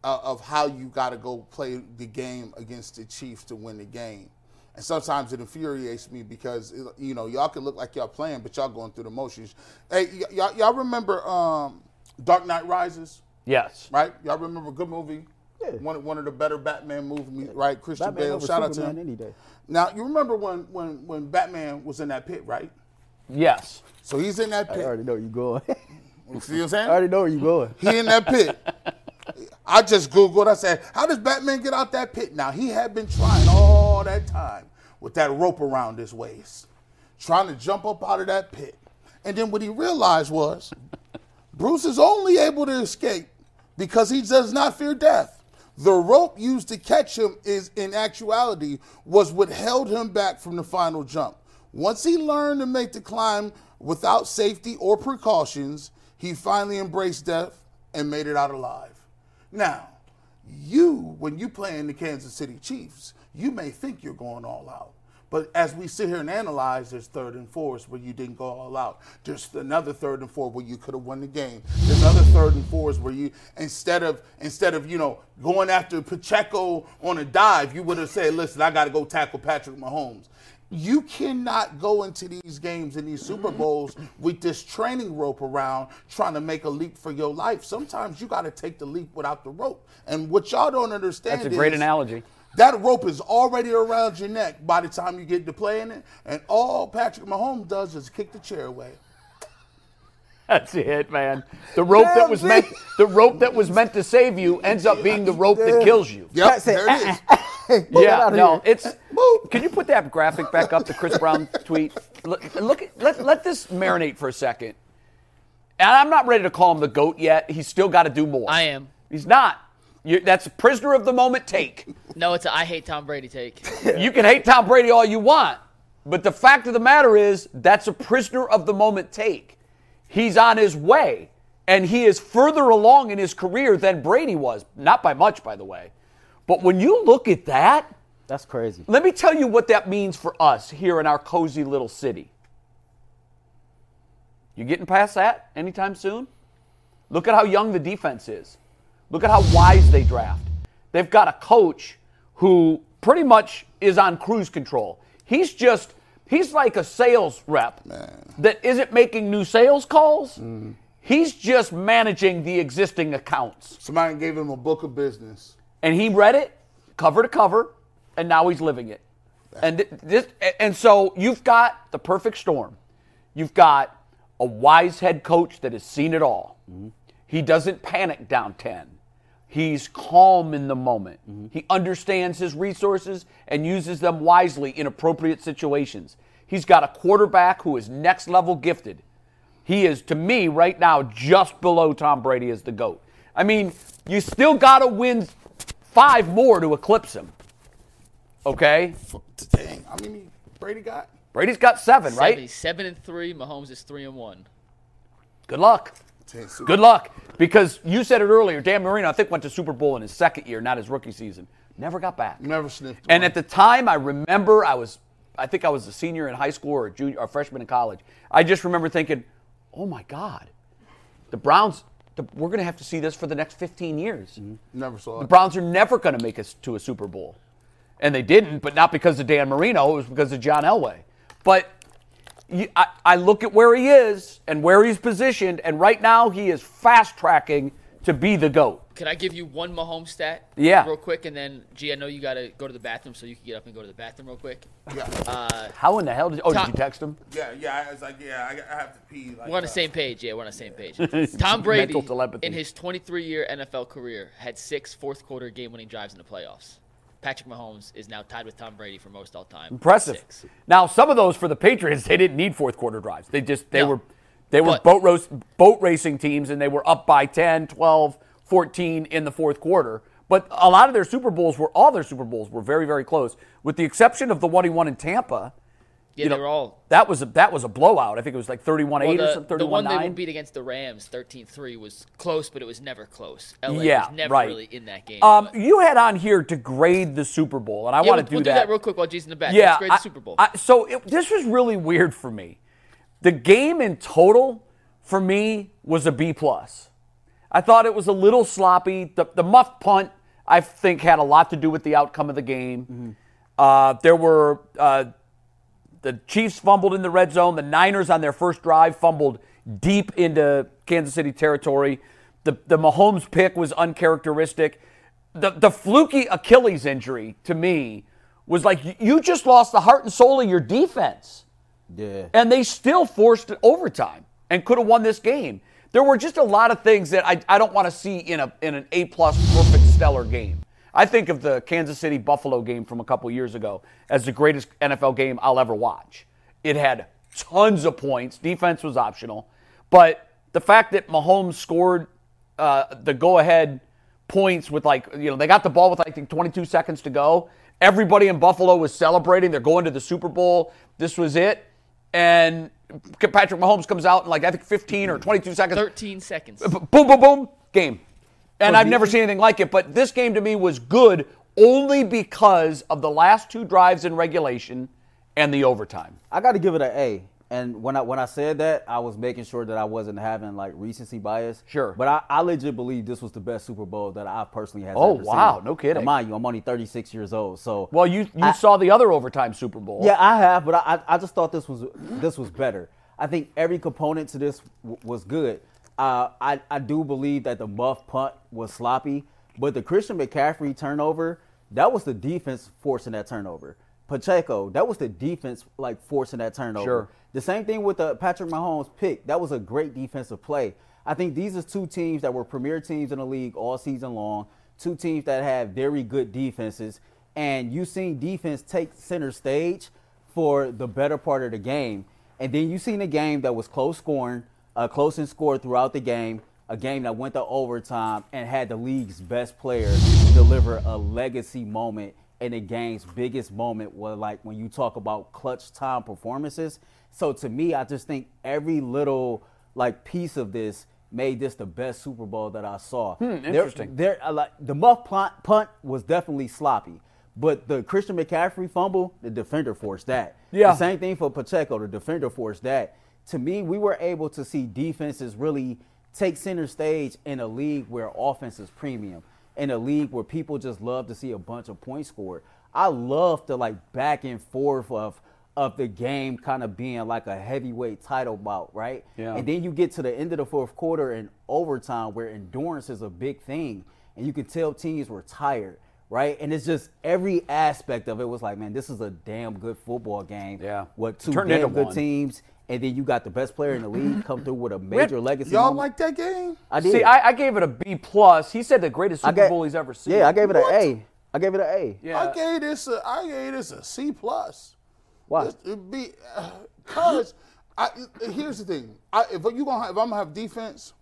Speaker 3: uh, of how you got to go play the game against the Chiefs to win the game. And sometimes it infuriates me because you know y'all can look like y'all playing, but y'all going through the motions. Hey, y- y'all, y'all remember um, Dark Knight Rises?
Speaker 1: Yes.
Speaker 3: Right? Y'all remember good movie? Yeah. One, one of the better Batman movies, right? Christian
Speaker 2: Batman
Speaker 3: Bale.
Speaker 2: over
Speaker 3: Shout out to
Speaker 2: Superman
Speaker 3: him.
Speaker 2: any day.
Speaker 3: Now you remember when when when Batman was in that pit, right?
Speaker 1: Yes.
Speaker 3: So he's in that pit.
Speaker 2: I already know where you going.
Speaker 3: You see what I'm saying?
Speaker 2: I already know where you going.
Speaker 3: He in that pit. I just googled. I said, "How does Batman get out that pit?" Now he had been trying all that time with that rope around his waist, trying to jump up out of that pit. And then what he realized was, Bruce is only able to escape because he does not fear death. The rope used to catch him is, in actuality, was what held him back from the final jump. Once he learned to make the climb without safety or precautions, he finally embraced death and made it out alive. Now, you, when you play in the Kansas City Chiefs, you may think you're going all out. But as we sit here and analyze, there's third and fours where you didn't go all out. There's another third and four where you could have won the game. There's other third and fours where you instead of instead of you know going after Pacheco on a dive, you would have said, "Listen, I got to go tackle Patrick Mahomes." You cannot go into these games and these Super Bowls with this training rope around trying to make a leap for your life. Sometimes you got to take the leap without the rope. And what y'all don't understand
Speaker 1: That's a great
Speaker 3: is
Speaker 1: analogy.
Speaker 3: That rope is already around your neck by the time you get to playing it, and all Patrick Mahomes does is kick the chair away.
Speaker 1: That's it, man. The rope that was
Speaker 2: see?
Speaker 1: meant the rope that was meant to save you ends up being the rope that kills you.
Speaker 3: Yep,
Speaker 2: Pat said,
Speaker 3: there it is.
Speaker 2: Get
Speaker 1: Yeah, no,
Speaker 2: here.
Speaker 1: it's. Can you put that graphic back up, the Chris Brown tweet? Look, look let, let this marinate for a second. And I'm not ready to call him the GOAT yet. He's still got to do more.
Speaker 4: I am.
Speaker 1: He's not. you that's a prisoner of the moment take.
Speaker 4: No, it's a I hate Tom Brady take.
Speaker 1: You can hate Tom Brady all you want, but the fact of the matter is that's a prisoner of the moment take. He's on his way, and he is further along in his career than Brady was. Not by much, by the way. But when you look at that,
Speaker 2: That's crazy.
Speaker 1: let me tell you what that means for us here in our cozy little city. You getting past that anytime soon? Look at how young the defense is. Look at how wise they draft. They've got a coach who pretty much is on cruise control. He's just, he's like a sales rep that isn't making new sales calls. Mm-hmm. He's just managing the existing accounts.
Speaker 3: Somebody gave him a book of business.
Speaker 1: And he read it cover to cover, and now he's living it. And this, and so you've got the perfect storm. You've got a wise head coach that has seen it all. He doesn't panic down ten. He's calm in the moment.
Speaker 2: Mm-hmm.
Speaker 1: He understands his resources and uses them wisely in appropriate situations. He's got a quarterback who is next level gifted. He is, to me, right now, just below Tom Brady as the GOAT. I mean, you still got to win five more to eclipse him. Okay?
Speaker 3: Dang, how many Brady got?
Speaker 1: Brady's got seven, right?
Speaker 4: Seven, seven and three. Mahomes is three and one.
Speaker 1: Good luck. Good luck. Because you said it earlier, Dan Marino, I think, went to Super Bowl in his second year, not his rookie season. Never got back.
Speaker 3: Never sniffed.
Speaker 1: And
Speaker 3: one.
Speaker 1: at the time, I remember I was, I think I was a senior in high school or a junior, or a freshman in college. I just remember thinking, oh my God, the Browns, the, we're going to have to see this for the next 15 years. Mm-hmm.
Speaker 3: never saw
Speaker 1: The
Speaker 3: it.
Speaker 1: Browns are never going to make us to a Super Bowl. And they didn't, but not because of Dan Marino, it was because of John Elway. But you, I, I look at where he is and where he's positioned, and right now he is fast tracking to be the GOAT.
Speaker 4: Can I give you one Mahomes stat?
Speaker 1: Yeah.
Speaker 4: Real quick, and then, G, I know you got to go to the bathroom, so you can get up and go to the bathroom real quick.
Speaker 3: Yeah,
Speaker 4: Uh,
Speaker 1: How in the hell did, oh, did you text him?
Speaker 3: yeah, yeah. I was like, yeah, I, I have to pee. Like,
Speaker 4: We're on the
Speaker 3: uh,
Speaker 4: same page. Yeah, we're on the same page. Tom Brady,
Speaker 1: Mental telepathy.
Speaker 4: in his 23-year NFL career, had six fourth-quarter game-winning drives in the playoffs. Patrick Mahomes is now tied with Tom Brady for most all-time.
Speaker 1: Impressive.
Speaker 4: Six.
Speaker 1: Now, some of those for the Patriots, they didn't need fourth quarter drives. They just they
Speaker 4: No.
Speaker 1: were they were
Speaker 4: But-
Speaker 1: boat roast, boat racing teams and they were up by 10, 12, 14 in the fourth quarter. But a lot of their Super Bowls were all their Super Bowls were very very close with the exception of the one he won in Tampa.
Speaker 4: Yeah,
Speaker 1: You
Speaker 4: they
Speaker 1: know,
Speaker 4: were all.
Speaker 1: That was a that was a blowout. I think it was like 31-8
Speaker 4: Well,
Speaker 1: or
Speaker 4: the,
Speaker 1: something,
Speaker 4: the one they
Speaker 1: 31-9.
Speaker 4: beat against the Rams, 13-3, was close, but it was never close. LA
Speaker 1: Yeah,
Speaker 4: was never
Speaker 1: right.
Speaker 4: really in that game.
Speaker 1: Um, you had on here to grade the Super Bowl, and I
Speaker 4: yeah,
Speaker 1: want
Speaker 4: we'll,
Speaker 1: to do
Speaker 4: we'll
Speaker 1: that.
Speaker 4: do that real quick while G's in the back.
Speaker 1: Yeah,
Speaker 4: Let's grade
Speaker 1: I-
Speaker 4: the Super Bowl.
Speaker 1: I- so it, this was really weird for me. The game in total for me was a B plus. I thought it was a little sloppy. The, the muff punt I think had a lot to do with the outcome of the game. Uh, there were uh, the Chiefs fumbled in the red zone. The Niners on their first drive fumbled deep into Kansas City territory. The the Mahomes pick was uncharacteristic. The the fluky Achilles injury to me was like you just lost the heart and soul of your defense.
Speaker 2: Yeah.
Speaker 1: And they still forced it overtime and could have won this game. There were just a lot of things that I, I don't want to see in a in an A plus perfect stellar game. I think of the Kansas City Buffalo game from a couple years ago as the greatest NFL game I'll ever watch. It had tons of points. Defense was optional, but the fact that Mahomes scored uh, the go ahead points with like you know they got the ball with I think 22 seconds to go. Everybody in Buffalo was celebrating. They're going to the Super Bowl. This was it. And Patrick Mahomes comes out in like I think 15 or 22 seconds.
Speaker 4: 13 seconds.
Speaker 1: Boom, boom, boom, game. And I've never seen anything like it. But this game to me was good only because of the last two drives in regulation and the overtime.
Speaker 2: I got to give it an A. And when I when I said that, I was making sure that I wasn't having like recency bias.
Speaker 1: Sure.
Speaker 2: But I, I legit believe this was the best Super Bowl that I personally have
Speaker 1: Oh, wow.
Speaker 2: seen.
Speaker 1: No kidding.
Speaker 2: Now, mind you, I'm only 36 years old, so
Speaker 1: Well, you you
Speaker 2: I-
Speaker 1: saw the other overtime Super Bowl.
Speaker 2: Yeah, I have, but I, I just thought this was this was better. I think every component to this w- was good. Uh, I I do believe that the muff punt was sloppy, but the Christian McCaffrey turnover that was the defense forcing that turnover. Pacheco, that was the defense like forcing that turnover.
Speaker 1: Sure.
Speaker 2: The same thing with the Patrick Mahomes pick. That was a great defensive play. I think these are two teams that were premier teams in the league all season long. Two teams that have very good defenses, and you seen defense take center stage for the better part of the game. And then you seen a game that was close scoring, uh, close and scored throughout the game. A game that went to overtime and had the league's best player deliver a legacy moment in the game's biggest moment was like when you talk about clutch time performances. So to me, I just think every little like piece of this made this the best Super Bowl that I saw. There-
Speaker 1: interesting.
Speaker 2: There, uh, like the muff punt, punt was definitely sloppy, but the Christian McCaffrey fumble, the defender forced that.
Speaker 1: Yeah.
Speaker 2: The same thing for Pacheco, the defender forced that. To me, we were able to see defenses really take center stage in a league where offense is premium, in a league where people just love to see a bunch of points scored. I love the like back and forth of of the game kind of being like a heavyweight title bout, right?
Speaker 1: Yeah.
Speaker 2: And then you get to the end of the fourth quarter and overtime where endurance is a big thing, and you can tell teams were tired, right? And it's just every aspect of it was like, man, this is a damn good football game.
Speaker 1: Yeah.
Speaker 2: What two
Speaker 1: Turned
Speaker 2: damn good
Speaker 1: one.
Speaker 2: teams, and then you got the best player in the league come through with a major legacy.
Speaker 3: Y'all
Speaker 2: moment.
Speaker 3: like that game?
Speaker 2: I did.
Speaker 1: See, I, I gave it a B plus. He said the greatest
Speaker 2: I
Speaker 1: Super
Speaker 2: ga-
Speaker 1: Bowl he's ever seen.
Speaker 2: Yeah, I gave it an A. I gave it an A.
Speaker 1: Yeah.
Speaker 3: I gave this a I gave this a C plus.
Speaker 2: Why?
Speaker 3: It, it be because I here's the thing. I, if you gonna have, if I'm gonna have defense,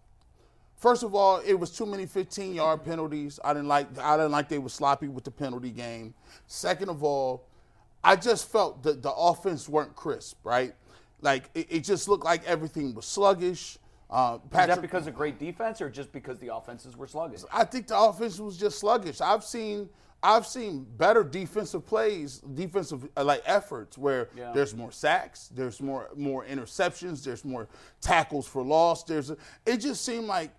Speaker 3: first of all, it was too many 15 yard penalties. I didn't like I didn't like they were sloppy with the penalty game. Second of all, I just felt that the offense weren't crisp. Right, like it, it just looked like everything was sluggish. Uh,
Speaker 1: Is that because of great defense or just because the offenses were sluggish?
Speaker 3: I think the offense was just sluggish. I've seen I've seen better defensive plays, defensive uh, like efforts where
Speaker 1: Yeah.
Speaker 3: there's more sacks, there's more more interceptions, there's more tackles for loss. There's a, it just seemed like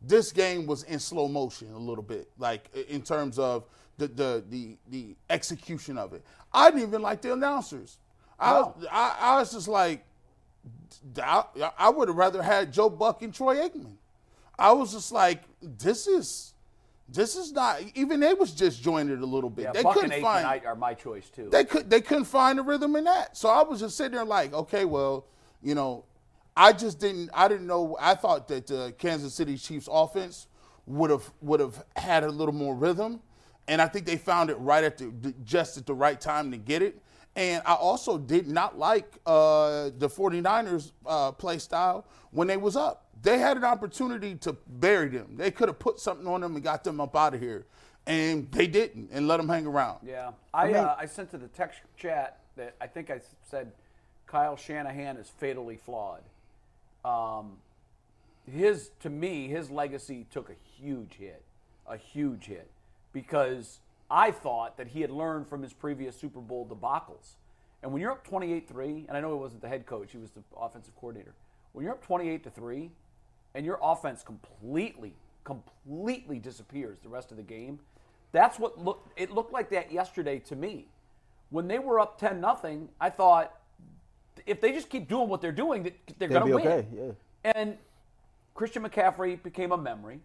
Speaker 3: this game was in slow motion a little bit, like in terms of the the the, the execution of it. I didn't even like the announcers. I, was, oh. I I was just like, I, I would have rather had Joe Buck and Troy Aikman. I was just like, this is, this is not. Even they was just jointed a little bit.
Speaker 1: Yeah,
Speaker 3: they
Speaker 1: Buck
Speaker 3: couldn't
Speaker 1: and
Speaker 3: find.
Speaker 1: I- are my choice too.
Speaker 3: they could. They couldn't find the rhythm in that. So I was just sitting there like, okay, well, you know, I just didn't. I didn't know. I thought that the Kansas City Chiefs offense would have would have had a little more rhythm, and I think they found it right at the just at the right time to get it. And I also did not like uh, the 49ers uh, play style when they was up. They had an opportunity to bury them. They could have put something on them and got them up out of here, and they didn't, and let them hang around.
Speaker 1: Yeah, I uh, I sent to the text chat that I think I said Kyle Shanahan is fatally flawed. Um, his to me, his legacy took a huge hit, a huge hit, because I thought that he had learned from his previous Super Bowl debacles. And when you're up 28-3, and I know he wasn't the head coach, he was the offensive coordinator. When you're up 28 to 3 and your offense completely completely disappears the rest of the game, that's what looked it looked like that yesterday to me. When they were up 10 nothing, I thought if they just keep doing what they're doing, that they're going to win.
Speaker 2: okay, yeah.
Speaker 1: And Christian McCaffrey became a memory.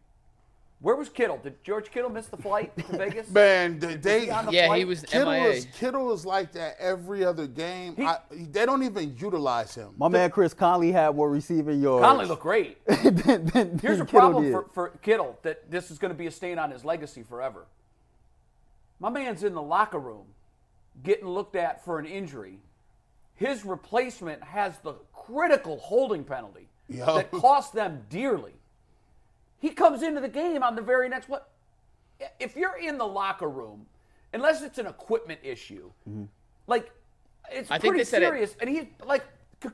Speaker 1: Where was Kittle? Did George Kittle miss the flight to Vegas?
Speaker 3: Man, they, they
Speaker 1: he on the
Speaker 4: Yeah, he was
Speaker 3: Kittle
Speaker 4: MIA.
Speaker 3: is Kittle is like that every other game.
Speaker 1: He-
Speaker 3: I, they don't even utilize him.
Speaker 2: My man Chris Conley had more receiving yards.
Speaker 1: Conley looked great.
Speaker 2: than, than,
Speaker 1: Here's
Speaker 2: than
Speaker 1: a
Speaker 2: Kittle
Speaker 1: problem for, for Kittle that this is going to be a stain on his legacy forever. My man's in the locker room getting looked at for an injury. His replacement has the critical holding penalty
Speaker 3: Yo.
Speaker 1: that cost them dearly. He comes into the game on the very next what? If you're in the locker room, unless it's an equipment issue, mm-hmm. like it's
Speaker 4: I
Speaker 1: pretty
Speaker 4: they said it-
Speaker 1: serious. And he like,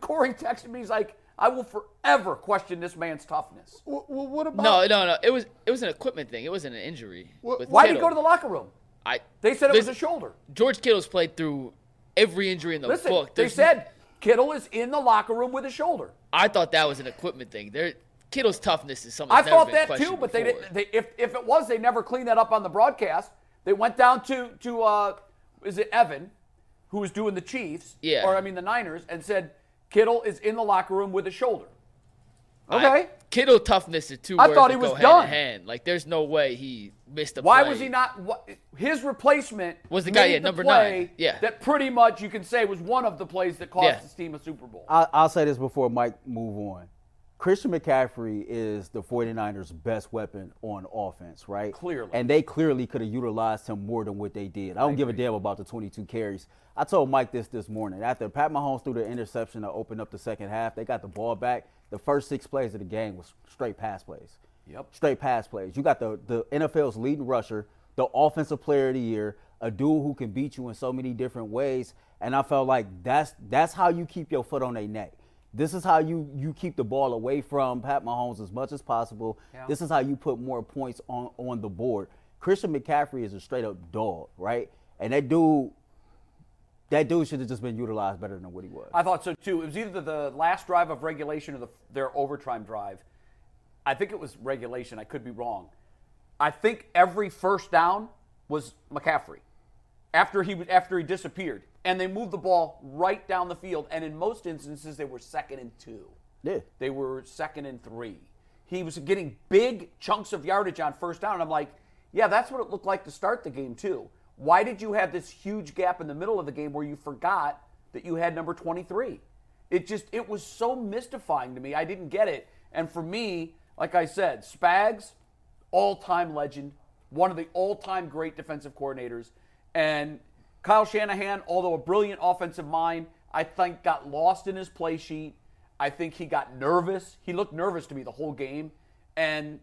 Speaker 1: Corey texted me. He's like, I will forever question this man's toughness.
Speaker 3: Well, well, what about
Speaker 4: No, no, no. It was it was an equipment thing. It wasn't an injury.
Speaker 3: Wh-
Speaker 4: with
Speaker 1: Why did he go to the locker room?
Speaker 4: I,
Speaker 1: They said it was a shoulder.
Speaker 4: George Kittle's played through every injury in the
Speaker 1: Listen,
Speaker 4: book.
Speaker 1: they said Kittle is in the locker room with a shoulder.
Speaker 4: I thought that was an equipment thing. There, Kittle's toughness is something.
Speaker 1: I
Speaker 4: never
Speaker 1: thought
Speaker 4: been
Speaker 1: that too,
Speaker 4: questioned
Speaker 1: but they
Speaker 4: before.
Speaker 1: didn't. They, if if it was, they never cleaned that up on the broadcast. They went down to to uh, is it Evan, who was doing the Chiefs,
Speaker 4: Yeah.
Speaker 1: or I mean the Niners, and said Kittle is in the locker room with a shoulder.
Speaker 4: I-
Speaker 1: Okay,
Speaker 4: Kittle toughness is two
Speaker 1: I thought he was
Speaker 4: hand
Speaker 1: done.
Speaker 4: hand. Like there's no way he missed a
Speaker 1: why
Speaker 4: play.
Speaker 1: was he not? What, his replacement
Speaker 4: Was the guy,
Speaker 1: at
Speaker 4: yeah, number
Speaker 1: play
Speaker 4: nine. Yeah.
Speaker 1: that pretty much you can say was one of the plays that cost
Speaker 4: Yeah.
Speaker 1: his team a Super Bowl.
Speaker 2: I, I'll say this before Mike move on. Christian McCaffrey is the 49ers' best weapon on offense, right?
Speaker 1: Clearly.
Speaker 2: And they clearly could have utilized him more than what they did. I don't give a damn about the 22 carries. I told Mike this this morning. After Pat Mahomes threw the interception to open up the second half, they got the ball back. The first six plays of the game was straight pass plays.
Speaker 1: Yep.
Speaker 2: Straight pass plays. You got the, the NFL's leading rusher, the offensive player of the year, a dude who can beat you in so many different ways. And I felt like that's that's how you keep your foot on their neck. This is how you you keep the ball away from Pat Mahomes as much as possible.
Speaker 1: Yeah.
Speaker 2: This is how you put more points on on the board. Christian McCaffrey is a straight up dog, right? And that dude, that dude should have just been utilized better than what he was.
Speaker 1: I thought so too. It was either the last drive of regulation or the, their overtime drive. I think it was regulation. I could be wrong. I think every first down was McCaffrey after he after he disappeared, and they moved the ball right down the field. And in most instances, they were second and two.
Speaker 2: Yeah.
Speaker 1: They were second and three. He was getting big chunks of yardage on first down. And I'm like, yeah, that's what it looked like to start the game too. Why did you have this huge gap in the middle of the game where you forgot that you had number 23? It just it was so mystifying to me. I didn't get it. And for me, like I said, Spags, all-time legend, one of the all-time great defensive coordinators, and Kyle Shanahan, although a brilliant offensive mind, I think got lost in his play sheet. I think he got nervous. He looked nervous to me the whole game. And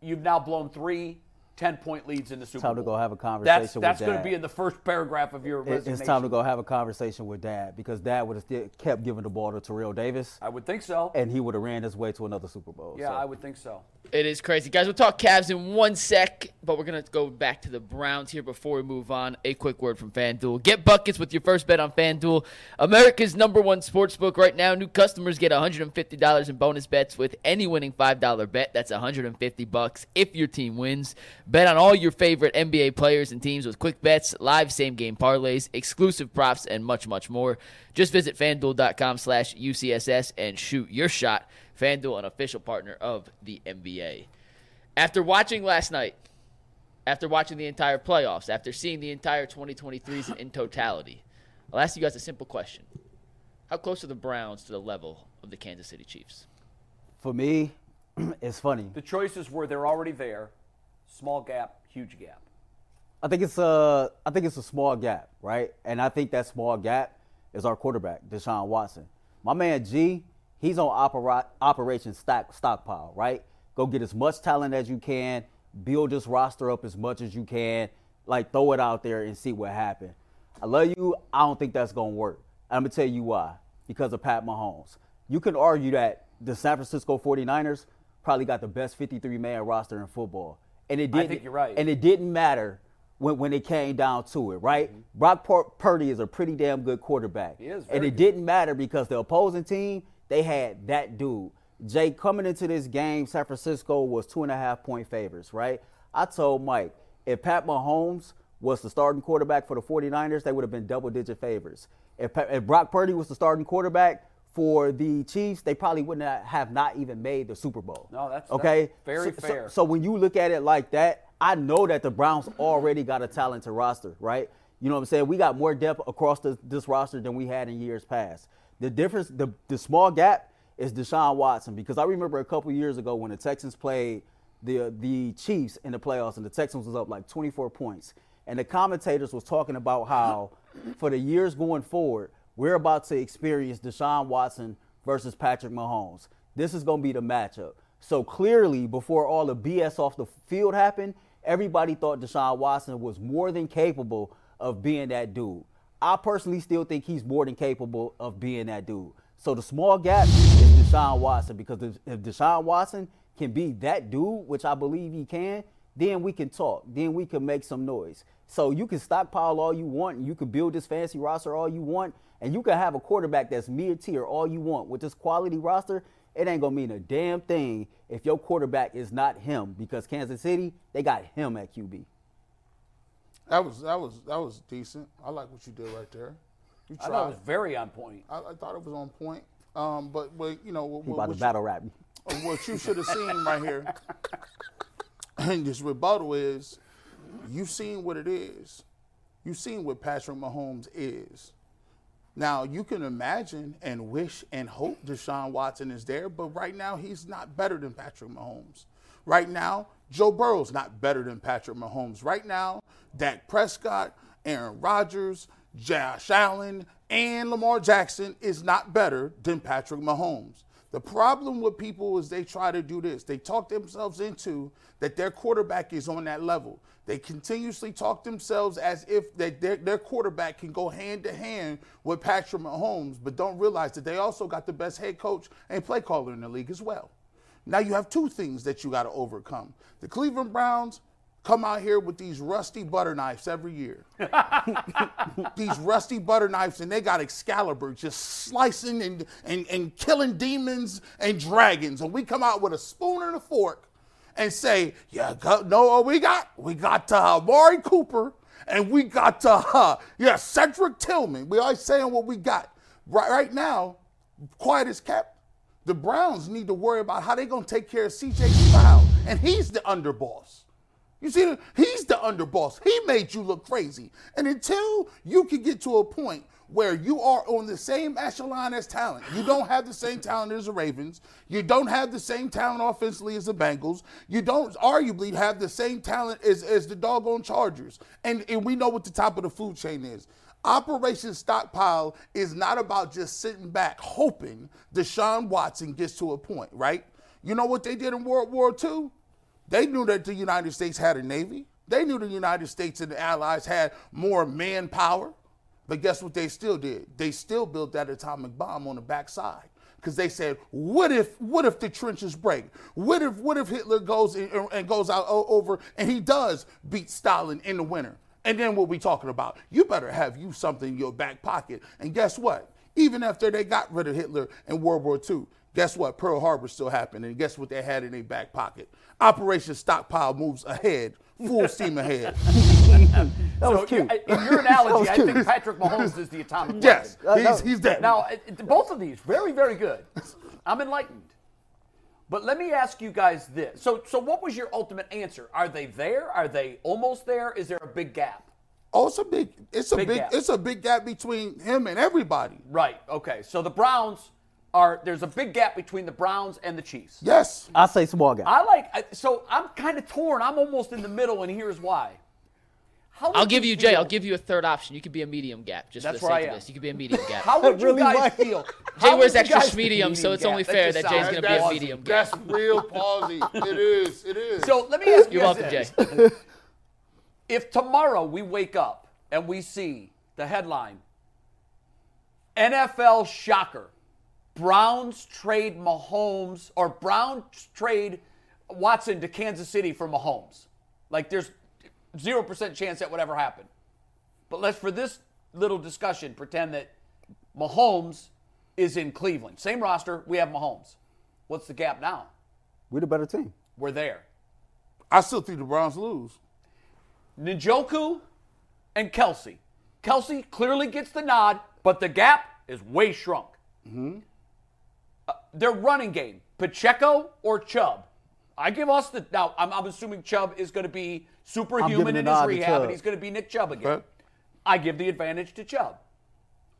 Speaker 1: you've now blown three 10 point leads in the Super Bowl.
Speaker 2: it's Time
Speaker 1: Bowl.
Speaker 2: to go have a conversation
Speaker 1: That's,
Speaker 2: with
Speaker 1: that's going to be in the first paragraph of your
Speaker 2: It-
Speaker 1: resignation.
Speaker 2: It's time to go have a conversation with Dad because Dad would have kept giving the ball to Terrell Davis,
Speaker 1: I would think so.
Speaker 2: and he would have ran his way to another Super Bowl.
Speaker 1: yeah,
Speaker 2: So,
Speaker 1: I would think so.
Speaker 4: It is crazy. Guys, we'll talk Cavs in one sec, but we're going to go back to the Browns here before we move on. A quick word from FanDuel. Get buckets with your first bet on FanDuel, America's number one sports book right now. New customers get $150 in bonus bets with any winning $5 bet. That's 150 bucks if your team wins. Bet on all your favorite NBA players and teams with quick bets, live same game parlays, exclusive props, and much, much more. Just visit fanduel.com slash UCSS and shoot your shot. FanDuel, an official partner of the NBA. After watching last night, after watching the entire playoffs, after seeing the entire 2023s in totality, I'll ask you guys a simple question. How close are the Browns to the level of the Kansas City Chiefs?
Speaker 2: for me, it's funny.
Speaker 1: The choices were they're already there. Small gap, huge gap.
Speaker 2: I think it's a I think it's a small gap, right? And I think that small gap is our quarterback, Deshaun Watson. My man G, he's on opera, Operation stock, Stockpile, right? Go get as much talent as you can, build this roster up as much as you can, like throw it out there and see what happens. I love you. I don't think that's gonna work. I'm gonna tell you why. Because of Pat Mahomes. You can argue that the San Francisco 49ers probably got the best 53 man roster in football. And it
Speaker 1: I
Speaker 2: didn't
Speaker 1: think you're right.
Speaker 2: and it didn't matter when, when it came down to it, right? Brock Pur- Purdy is a pretty damn good quarterback.
Speaker 1: Mm-hmm. He is
Speaker 2: and it
Speaker 1: good.
Speaker 2: didn't matter because the opposing team, they had that dude. Jay, coming into this game, San Francisco was two and a half point favorites, right? I told Mike, if Pat Mahomes was the starting quarterback for the 49ers, they would have been double digit favorites. If, if Brock Purdy was the starting quarterback for the Chiefs, they probably wouldn't have not even made the Super Bowl.
Speaker 1: No, that's-
Speaker 2: okay.
Speaker 1: that's very
Speaker 2: So- so-
Speaker 1: fair.
Speaker 2: so when you look at it like that, I know that the Browns already got a talented roster, right? You know what I'm saying? We got more depth across the, this roster than we had in years past. The difference, the, the small gap is Deshaun Watson because I remember a couple years ago when the Texans played the the Chiefs in the playoffs and the Texans was up like 24 points, and the commentators was talking about how for the years going forward, we're about to experience Deshaun Watson versus Patrick Mahomes. This is going to be the matchup. So clearly, before all the BS off the field happened, everybody thought Deshaun Watson was more than capable of being that dude. I personally still think he's more than capable of being that dude. So the small gap is Deshaun Watson because if Deshaun Watson can be that dude, which I believe he can, then we can talk. Then we can make some noise. So you can stockpile all you want, and you can build this fancy roster all you want, and you can have a quarterback that's mid tier all you want. With this quality roster, it ain't gonna mean a damn thing if your quarterback is not him because Kansas City, they got him at QB.
Speaker 3: That was that was that was decent. I like what you did right there. You
Speaker 1: I thought it was very on point.
Speaker 3: I, I thought it was on point. Um, but but you know what,
Speaker 2: He
Speaker 3: what,
Speaker 2: about
Speaker 3: what you-
Speaker 2: battle rap.
Speaker 3: Uh, what you should have seen right here and this rebuttal is you've seen what it is. You've seen what Patrick Mahomes is. Now you can imagine and wish and hope Deshaun Watson is there, but right now he's not better than Patrick Mahomes. Right now, Joe Burrow's not better than Patrick Mahomes. Right now, Dak Prescott, Aaron Rodgers, Josh Allen, and Lamar Jackson is not better than Patrick Mahomes. The problem with people is they try to do this. They talk themselves into that their quarterback is on that level. They continuously talk themselves as if that their, their quarterback can go hand to hand with Patrick Mahomes, but don't realize that they also got the best head coach and play caller in the league as well. Now you have two things that you got to overcome. The Cleveland Browns come out here with these rusty butter knives every year. these rusty butter knives, and they got Excalibur just slicing and, and, and killing demons and dragons. And we come out with a spoon and a fork and say, yeah, go, know what we got? We got uh, Amari Cooper and we got, uh, yeah, Cedric Tillman. We always saying what we got. Right, right now, quiet as kept. The Browns need to worry about how they're going to take care of CJ Stroud. And he's the underboss. You see, he's the underboss. He made you look crazy. And until you can get to a point where you are on the same echelon as talent. You don't have the same talent as the Ravens. You don't have the same talent offensively as the Bengals. You don't arguably have the same talent as, as the doggone Chargers. And, and we know what the top of the food chain is. Operation Stockpile is not about just sitting back hoping Deshaun Watson gets to a point, right? You know what they did in World War II? They knew that the United States had a navy. They knew the United States and the Allies had more manpower. But guess what they still did? They still built that atomic bomb on the backside. Because they said, what if, what if the trenches break? What if, what if Hitler goes and, and goes out over and he does beat Stalin in the winter? And then what we talking about? You better have you something in your back pocket. And guess what? Even after they got rid of Hitler in World War II, guess what? Pearl Harbor still happened. And guess what they had in their back pocket? Operation Stockpile moves ahead, full steam ahead.
Speaker 1: That
Speaker 2: was
Speaker 1: so
Speaker 2: cute.
Speaker 1: In your analogy, I think Patrick Mahomes is the atomic
Speaker 3: yes,
Speaker 1: weapon.
Speaker 3: Uh, he's, he's dead.
Speaker 1: Now, both of these, very, very good. I'm enlightened. But let me ask you guys this. So, so what was your ultimate answer? Are they there? Are they almost there? Is there a big gap?
Speaker 3: Oh, it's a big, it's a
Speaker 1: Big
Speaker 3: big, it's a big gap between him and everybody.
Speaker 1: Right. Okay. So the Browns are. There's a big gap between the Browns and the Chiefs.
Speaker 3: Yes,
Speaker 2: I say small gap.
Speaker 1: I like. So I'm kind of torn. I'm almost in the middle, and here's why. How
Speaker 4: I'll give you Jay. I'll give you a third option. You could be a medium gap, just
Speaker 1: That's
Speaker 4: for the sake of this. You could be a medium gap.
Speaker 1: How would you
Speaker 2: Really,
Speaker 1: guys
Speaker 2: Mike?
Speaker 1: feel?
Speaker 4: Jay wears extra
Speaker 1: guys-
Speaker 4: medium, so it's
Speaker 1: gap?
Speaker 4: only fair
Speaker 1: just
Speaker 4: that Jay's
Speaker 1: sounds-
Speaker 4: gonna be a medium gap.
Speaker 3: That's real palsy. It is. It is.
Speaker 1: So let me ask you
Speaker 4: You're welcome,
Speaker 1: this.
Speaker 4: Jay.
Speaker 1: If tomorrow we wake up and we see the headline NFL shocker Browns trade Mahomes or Browns trade Watson to Kansas City for Mahomes. Like there's 0% chance that would ever happen. But let's, for this little discussion, pretend that Mahomes is in Cleveland. Same roster, we have Mahomes. What's the gap now?
Speaker 2: We're the better team.
Speaker 1: We're there.
Speaker 3: I still think the Browns lose.
Speaker 1: Njoku and Kelce. Kelce clearly gets the nod, but the gap is way shrunk. Uh, their running game, Pacheco or Chubb. I give us the now. I'm, I'm assuming Chubb is going to be superhuman in his rehab, and he's going to be Nick Chubb again.
Speaker 3: Okay.
Speaker 1: I give the advantage to Chubb.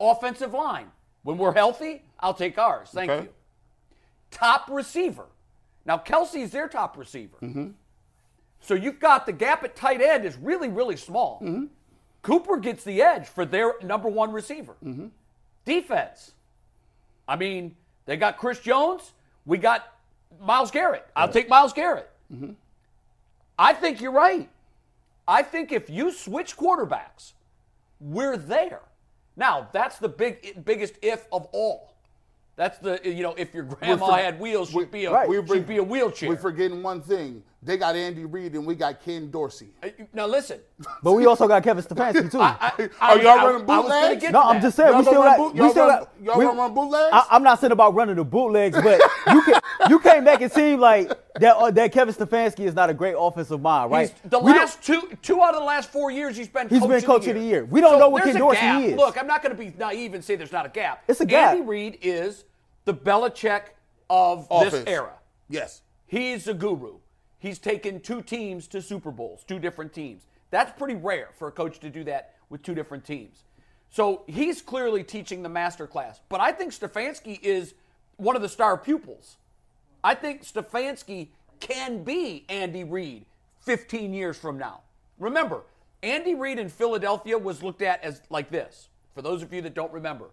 Speaker 1: Offensive line. When we're healthy, I'll take ours. Thank
Speaker 3: Okay.
Speaker 1: you. Top receiver. Now Kelce's their top receiver. So you've got the gap at tight end is really, really small. Cooper gets the edge for their number one receiver. Defense. I mean, they got Chris Jones. We got Myles Garrett. I'll take Myles Garrett. Mm-hmm. I think you're right. I think if you switch quarterbacks, we're there. Now, that's the big biggest if of all. That's the you know, if your grandma
Speaker 3: for-
Speaker 1: had wheels, she'd be a
Speaker 3: Right.
Speaker 1: she'd be a wheelchair.
Speaker 3: We're forgetting one thing. They got Andy Reid and we got Ken Dorsey.
Speaker 1: Now listen,
Speaker 2: But we also got Kevin Stefanski too.
Speaker 1: I, I,
Speaker 3: Are y'all
Speaker 1: I-
Speaker 3: running
Speaker 1: I was
Speaker 3: bootlegs?
Speaker 2: no, I'm just saying
Speaker 3: Y'all
Speaker 2: we still
Speaker 3: gonna
Speaker 2: got.
Speaker 3: boot-
Speaker 2: we
Speaker 3: y'all
Speaker 2: still got.
Speaker 3: y'all
Speaker 2: we-
Speaker 3: run bootlegs?
Speaker 2: I, I'm not saying about running the bootlegs, but you can you can't make it seem like that uh, that Kevin Stefanski is not a great offensive mind, right?
Speaker 1: He's, the
Speaker 2: We
Speaker 1: last two two out of the last four years he's been
Speaker 2: He's
Speaker 1: coach
Speaker 2: been
Speaker 1: of
Speaker 2: coach
Speaker 1: the
Speaker 2: of the
Speaker 1: year.
Speaker 2: year. We don't know what
Speaker 1: there's
Speaker 2: Ken
Speaker 1: a
Speaker 2: Dorsey
Speaker 1: gap.
Speaker 2: is.
Speaker 1: Look, I'm not going to be naive and say there's not a gap.
Speaker 2: It's a gap.
Speaker 1: Andy Reid is the Belichick of
Speaker 3: Offense.
Speaker 1: this era.
Speaker 3: Yes.
Speaker 1: He's a guru. He's taken two teams to Super Bowls, two different teams. That's pretty rare for a coach to do that with two different teams. So he's clearly teaching the master class. But I think Stefanski is one of the star pupils. I think Stefanski can be Andy Reid 15 years from now. Remember, Andy Reid in Philadelphia was looked at as like this. For those of you that don't remember,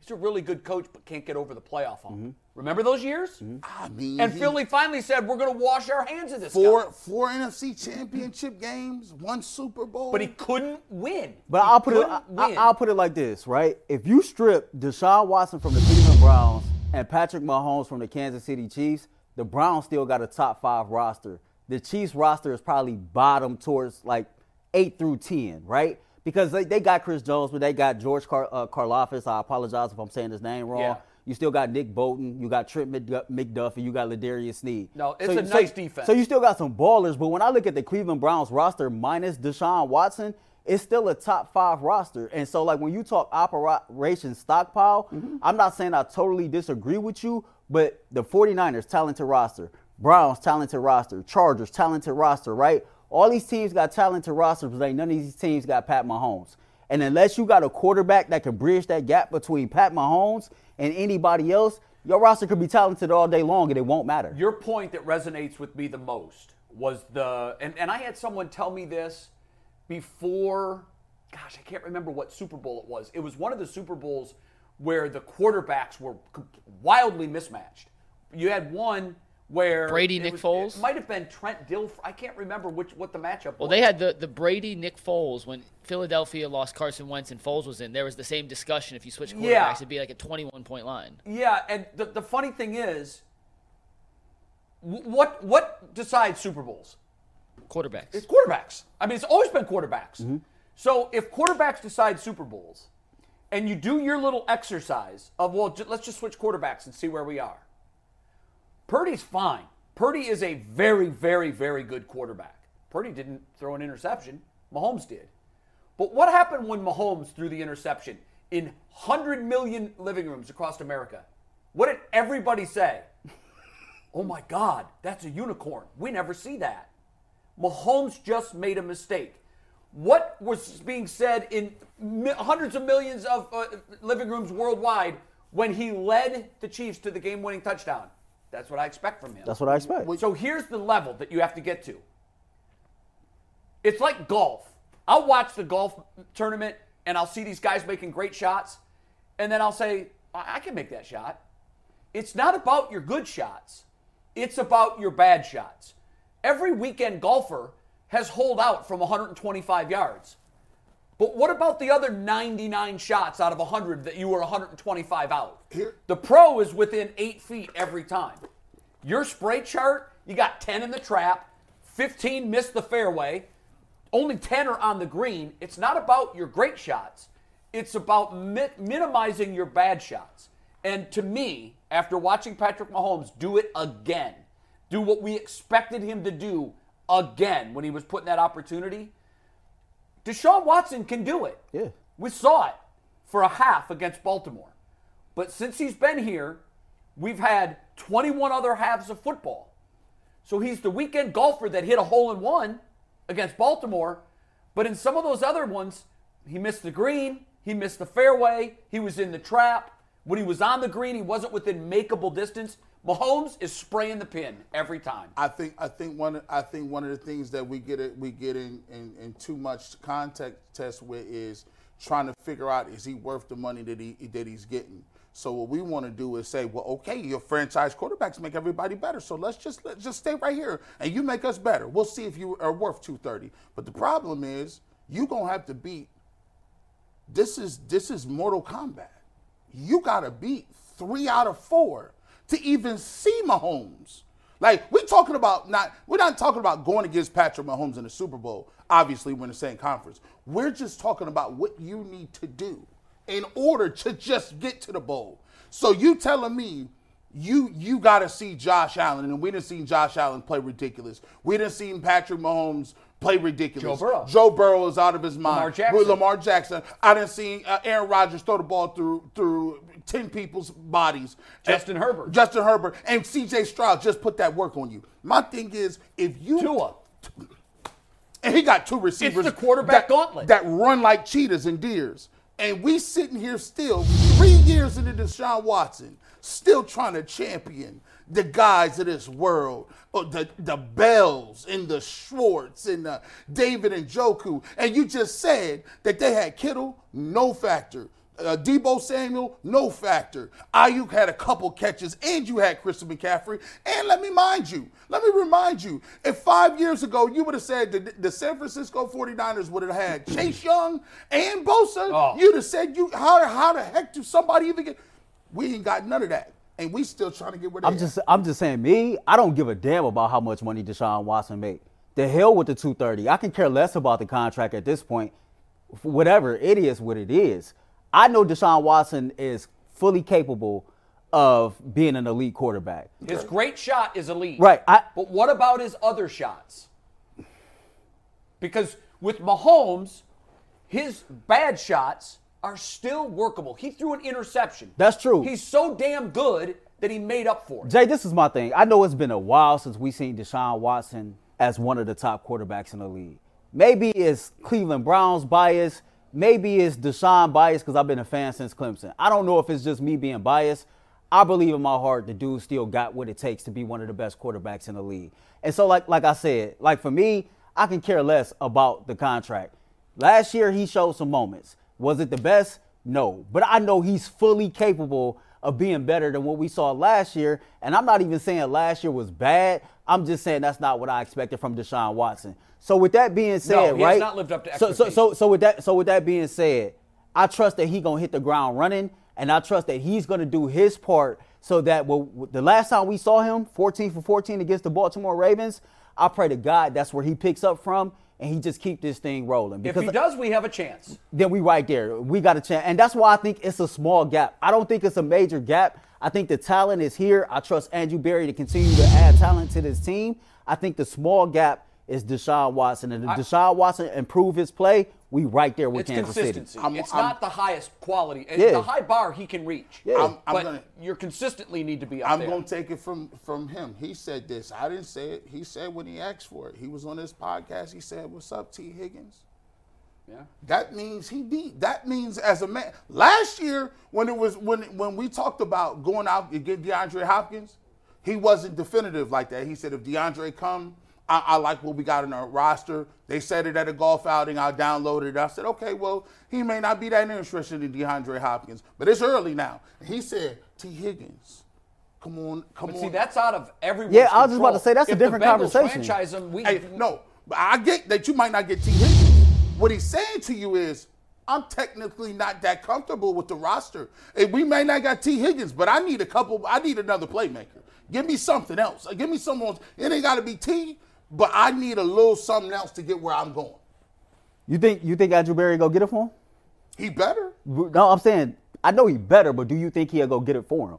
Speaker 1: he's a really good coach, but can't get over the playoff hump. Mm-hmm. Remember those years? Mm-hmm.
Speaker 3: Ah, I mean,
Speaker 1: And Philly finally said, "We're going to wash our hands of this
Speaker 3: four
Speaker 1: guy."
Speaker 3: four NFC championship games, one Super Bowl.
Speaker 1: But he couldn't win.
Speaker 2: But
Speaker 1: He
Speaker 2: I'll put it. I. I'll put it like this, right? If you strip Deshaun Watson from the Cleveland Browns and Patrick Mahomes from the Kansas City Chiefs, the Browns still got a top five roster. The Chiefs roster is probably bottom towards like eight through ten, right? Because they, they got Chris Jones, but they got George Car, uh, Karlaftis. I apologize if I'm saying his name wrong.
Speaker 1: Yeah.
Speaker 2: You still got Nick Bolton. You got Trent McDuffie. You got Ladarius Sneed.
Speaker 1: No, it's a nice defense.
Speaker 2: So you still got some ballers, but when I look at the Cleveland Browns roster minus Deshaun Watson, it's still a top five roster. And so, like when you talk operation stockpile,
Speaker 1: Mm-hmm.
Speaker 2: I'm not saying I totally disagree with you, but the 49ers talented roster, Browns talented roster, Chargers talented roster, right? All these teams got talented rosters, but ain't none of these teams got Pat Mahomes. And unless you got a quarterback that can bridge that gap between Pat Mahomes and anybody else, your roster could be talented all day long and it won't matter.
Speaker 1: Your point that resonates with me the most was the, and, and I had someone tell me this before, gosh, I can't remember what Super Bowl it was. It was one of the Super Bowls where the quarterbacks were wildly mismatched. You had one where
Speaker 4: Brady, Nick
Speaker 1: was-
Speaker 4: Foles?
Speaker 1: Might have been Trent Dilfer. I can't remember which what the matchup
Speaker 4: Well,
Speaker 1: was.
Speaker 4: they had the, the Brady Nick Foles when Philadelphia lost Carson Wentz and Foles was in. There was the same discussion. If you switch quarterbacks,
Speaker 1: Yeah.
Speaker 4: it'd be like a 21 point line.
Speaker 1: Yeah, and the, the funny thing is, what what decides Super Bowls?
Speaker 4: Quarterbacks.
Speaker 1: It's quarterbacks. I mean, it's always been quarterbacks. Mm-hmm. So if quarterbacks decide Super Bowls, and you do your little exercise of well, j- let's just switch quarterbacks and see where we are. Purdy's fine. Purdy is a very, very, very good quarterback. Purdy didn't throw an interception. Mahomes did. But what happened when Mahomes threw the interception in 100 million living rooms across America? What did everybody say? Oh my God, that's a unicorn. We never see that. Mahomes just made a mistake. What was being said in hundreds of millions of uh, living rooms worldwide when he led the Chiefs to the game winning touchdown? That's what I expect from him.
Speaker 2: That's what I expect.
Speaker 1: So here's the level that you have to get to. It's like golf. I'll watch the golf tournament and I'll see these guys making great shots, and then I'll say, I I can make that shot. It's not about your good shots, it's about your bad shots. Every weekend golfer has holed out from 125 yards. But what about the other 99 shots out of 100 that you were 125 out?
Speaker 3: Here-
Speaker 1: The pro is within eight feet every time. Your spray chart, you got 10 in the trap, 15 missed the fairway, only 10 are on the green. It's not about your great shots, it's about mi- minimizing your bad shots. And to me, after watching Patrick Mahomes do it again, do what we expected him to do again when he was put in that opportunity, Deshaun Watson can do it.
Speaker 2: Yeah.
Speaker 1: We saw it for a half against Baltimore. But since he's been here, we've had 21 other halves of football. So he's the weekend golfer that hit a hole in one against Baltimore. But in some of those other ones, he missed the green, he missed the fairway, he was in the trap. When he was on the green, he wasn't within makeable distance. Mahomes is spraying the pin every time.
Speaker 3: I think I think one I think one of the things that we get it we get in, in, in too much contact test with is trying to figure out is he worth the money that he that he's getting. So what we want to do is say, well, okay, your franchise quarterbacks make everybody better. So let's just let's just stay right here and you make us better. We'll see if you are worth 230. But the problem is you gonna have to beat this is this is Mortal Kombat. You gotta beat three out of four to even see Mahomes. Like we're talking about not we're not talking about going against Patrick Mahomes in the Super Bowl. Obviously, we're in the same conference. We're just talking about what you need to do in order to just get to the bowl. So you telling me you you got to see Josh Allen, and we didn't see Josh Allen play ridiculous. We didn't see Patrick Mahomes play ridiculous.
Speaker 1: Joe Burrow.
Speaker 3: Joe Burrow is out of his mind.
Speaker 1: Lamar Jackson.
Speaker 3: With Lamar Jackson. I didn't see uh, Aaron Rodgers throw the ball through through ten people's bodies.
Speaker 1: Justin
Speaker 3: And-
Speaker 1: Herbert.
Speaker 3: Justin Herbert and C.J. Stroud just put that work on you. My thing is, if you
Speaker 1: Tua.
Speaker 3: and he got two receivers.
Speaker 1: It's the quarterback
Speaker 3: that,
Speaker 1: gauntlet.
Speaker 3: that run like cheetahs and deers. And we sitting here still, three years into Deshaun Watson, still trying to champion the guys of this world, uh, the the Bells and the Schwartz and the David Njoku. And you just said that they had Kittle, no factor. Uh, Deebo Samuel, no factor. Aiyuk had a couple catches, and you had Christian McCaffrey. And let me mind you, let me remind you, if five years ago you would have said the, the San Francisco 49ers would have had Chase Young and Bosa,
Speaker 1: Oh.
Speaker 3: you'd have said, "You how how the heck do somebody even get?" We ain't got none of that, and we still trying to get where they
Speaker 2: I'm
Speaker 3: at.
Speaker 2: just I'm just saying, me, I don't give a damn about how much money Deshaun Watson made. The hell with the 230. I can care less about the contract at this point. Whatever it is, what it is. I know Deshaun Watson is fully capable of being an elite quarterback.
Speaker 1: His great shot is elite.
Speaker 2: Right, I-
Speaker 1: but what about his other shots? Because with Mahomes, his bad shots are still workable. He threw an interception.
Speaker 2: That's true.
Speaker 1: He's so damn good that he made up for it.
Speaker 2: Jay, this is my thing. I know it's been a while since we've seen Deshaun Watson as one of the top quarterbacks in the league. Maybe it's Cleveland Browns bias. maybe it's Deshaun bias because I've been a fan since Clemson. I don't know if it's just me being biased. I believe in my heart the dude still got what it takes to be one of the best quarterbacks in the league. And so, like like I said, like for me, I can care less about the contract. Last year he showed some moments. Was it the best? No. But I know he's fully capable of being better than what we saw last year. And I'm not even saying last year was bad. I'm just saying that's not what I expected from Deshaun Watson. So with that being said, no,
Speaker 1: he has not lived up to
Speaker 2: so, so so so with that so with that being said, I trust that he gonna hit the ground running, and I trust that he's gonna do his part so that well, the last time we saw him, 14 for 14 against the Baltimore Ravens, I pray to God that's where he picks up from, and he just keep this thing rolling.
Speaker 1: If
Speaker 2: Because
Speaker 1: he does, we have a chance.
Speaker 2: then we right there. We got a chance. And that's why I think it's a small gap. I don't think it's a major gap. I think the talent is here. I trust Andrew Berry to continue to add talent to this team. I think the small gap is Deshaun Watson. And if Deshaun Watson improve his play, we right there with
Speaker 1: It's
Speaker 2: Kansas City.
Speaker 1: consistency.
Speaker 3: I'm-
Speaker 1: it's
Speaker 3: I'm-
Speaker 1: not the highest quality. It's
Speaker 2: Yeah.
Speaker 1: the high bar he can reach.
Speaker 2: Yeah.
Speaker 3: I'm, I'm
Speaker 1: but
Speaker 3: gonna
Speaker 1: you consistently need to be up
Speaker 3: I'm gonna take it from from him. He said this. I didn't say it. He said when he asked for it. He was on his podcast. He said, "What's up, T. Higgins?"
Speaker 1: yeah.
Speaker 3: That means he need. That means as a man. Last year, when it was when when we talked about going out and get DeAndre Hopkins, he wasn't definitive like that. He said if DeAndre come, I, I like what we got in our roster. They said it at a golf outing. I downloaded it. I said, okay, well, he may not be that interested in DeAndre Hopkins, but it's early now. He said, T. Higgins, come on, come
Speaker 1: But
Speaker 3: on.
Speaker 1: see, that's out of everyone's
Speaker 2: Yeah, I was just about to say, that's a
Speaker 1: If the
Speaker 2: different
Speaker 1: Bengals
Speaker 2: conversation.
Speaker 1: Franchise him, we,
Speaker 3: Hey, no, but I get that you might not get T. Higgins. What he's saying to you is, I'm technically not that comfortable with the roster. And we may not got T. Higgins, but I need a couple. I need another playmaker. Give me something else. Give me someone. It ain't got to be T, but I need a little something else to get where I'm going.
Speaker 2: You think you think Andrew Berry go get it for him?
Speaker 3: He better.
Speaker 2: No, I'm saying I know he better, but do you think he'll go get it for him?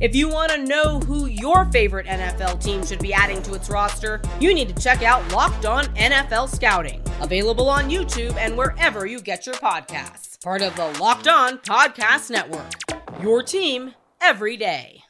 Speaker 5: If you want to know who your favorite NFL team should be adding to its roster, you need to check out Locked On NFL Scouting, available on YouTube and wherever you get your podcasts. Part of the Locked On Podcast Network. Your team every day.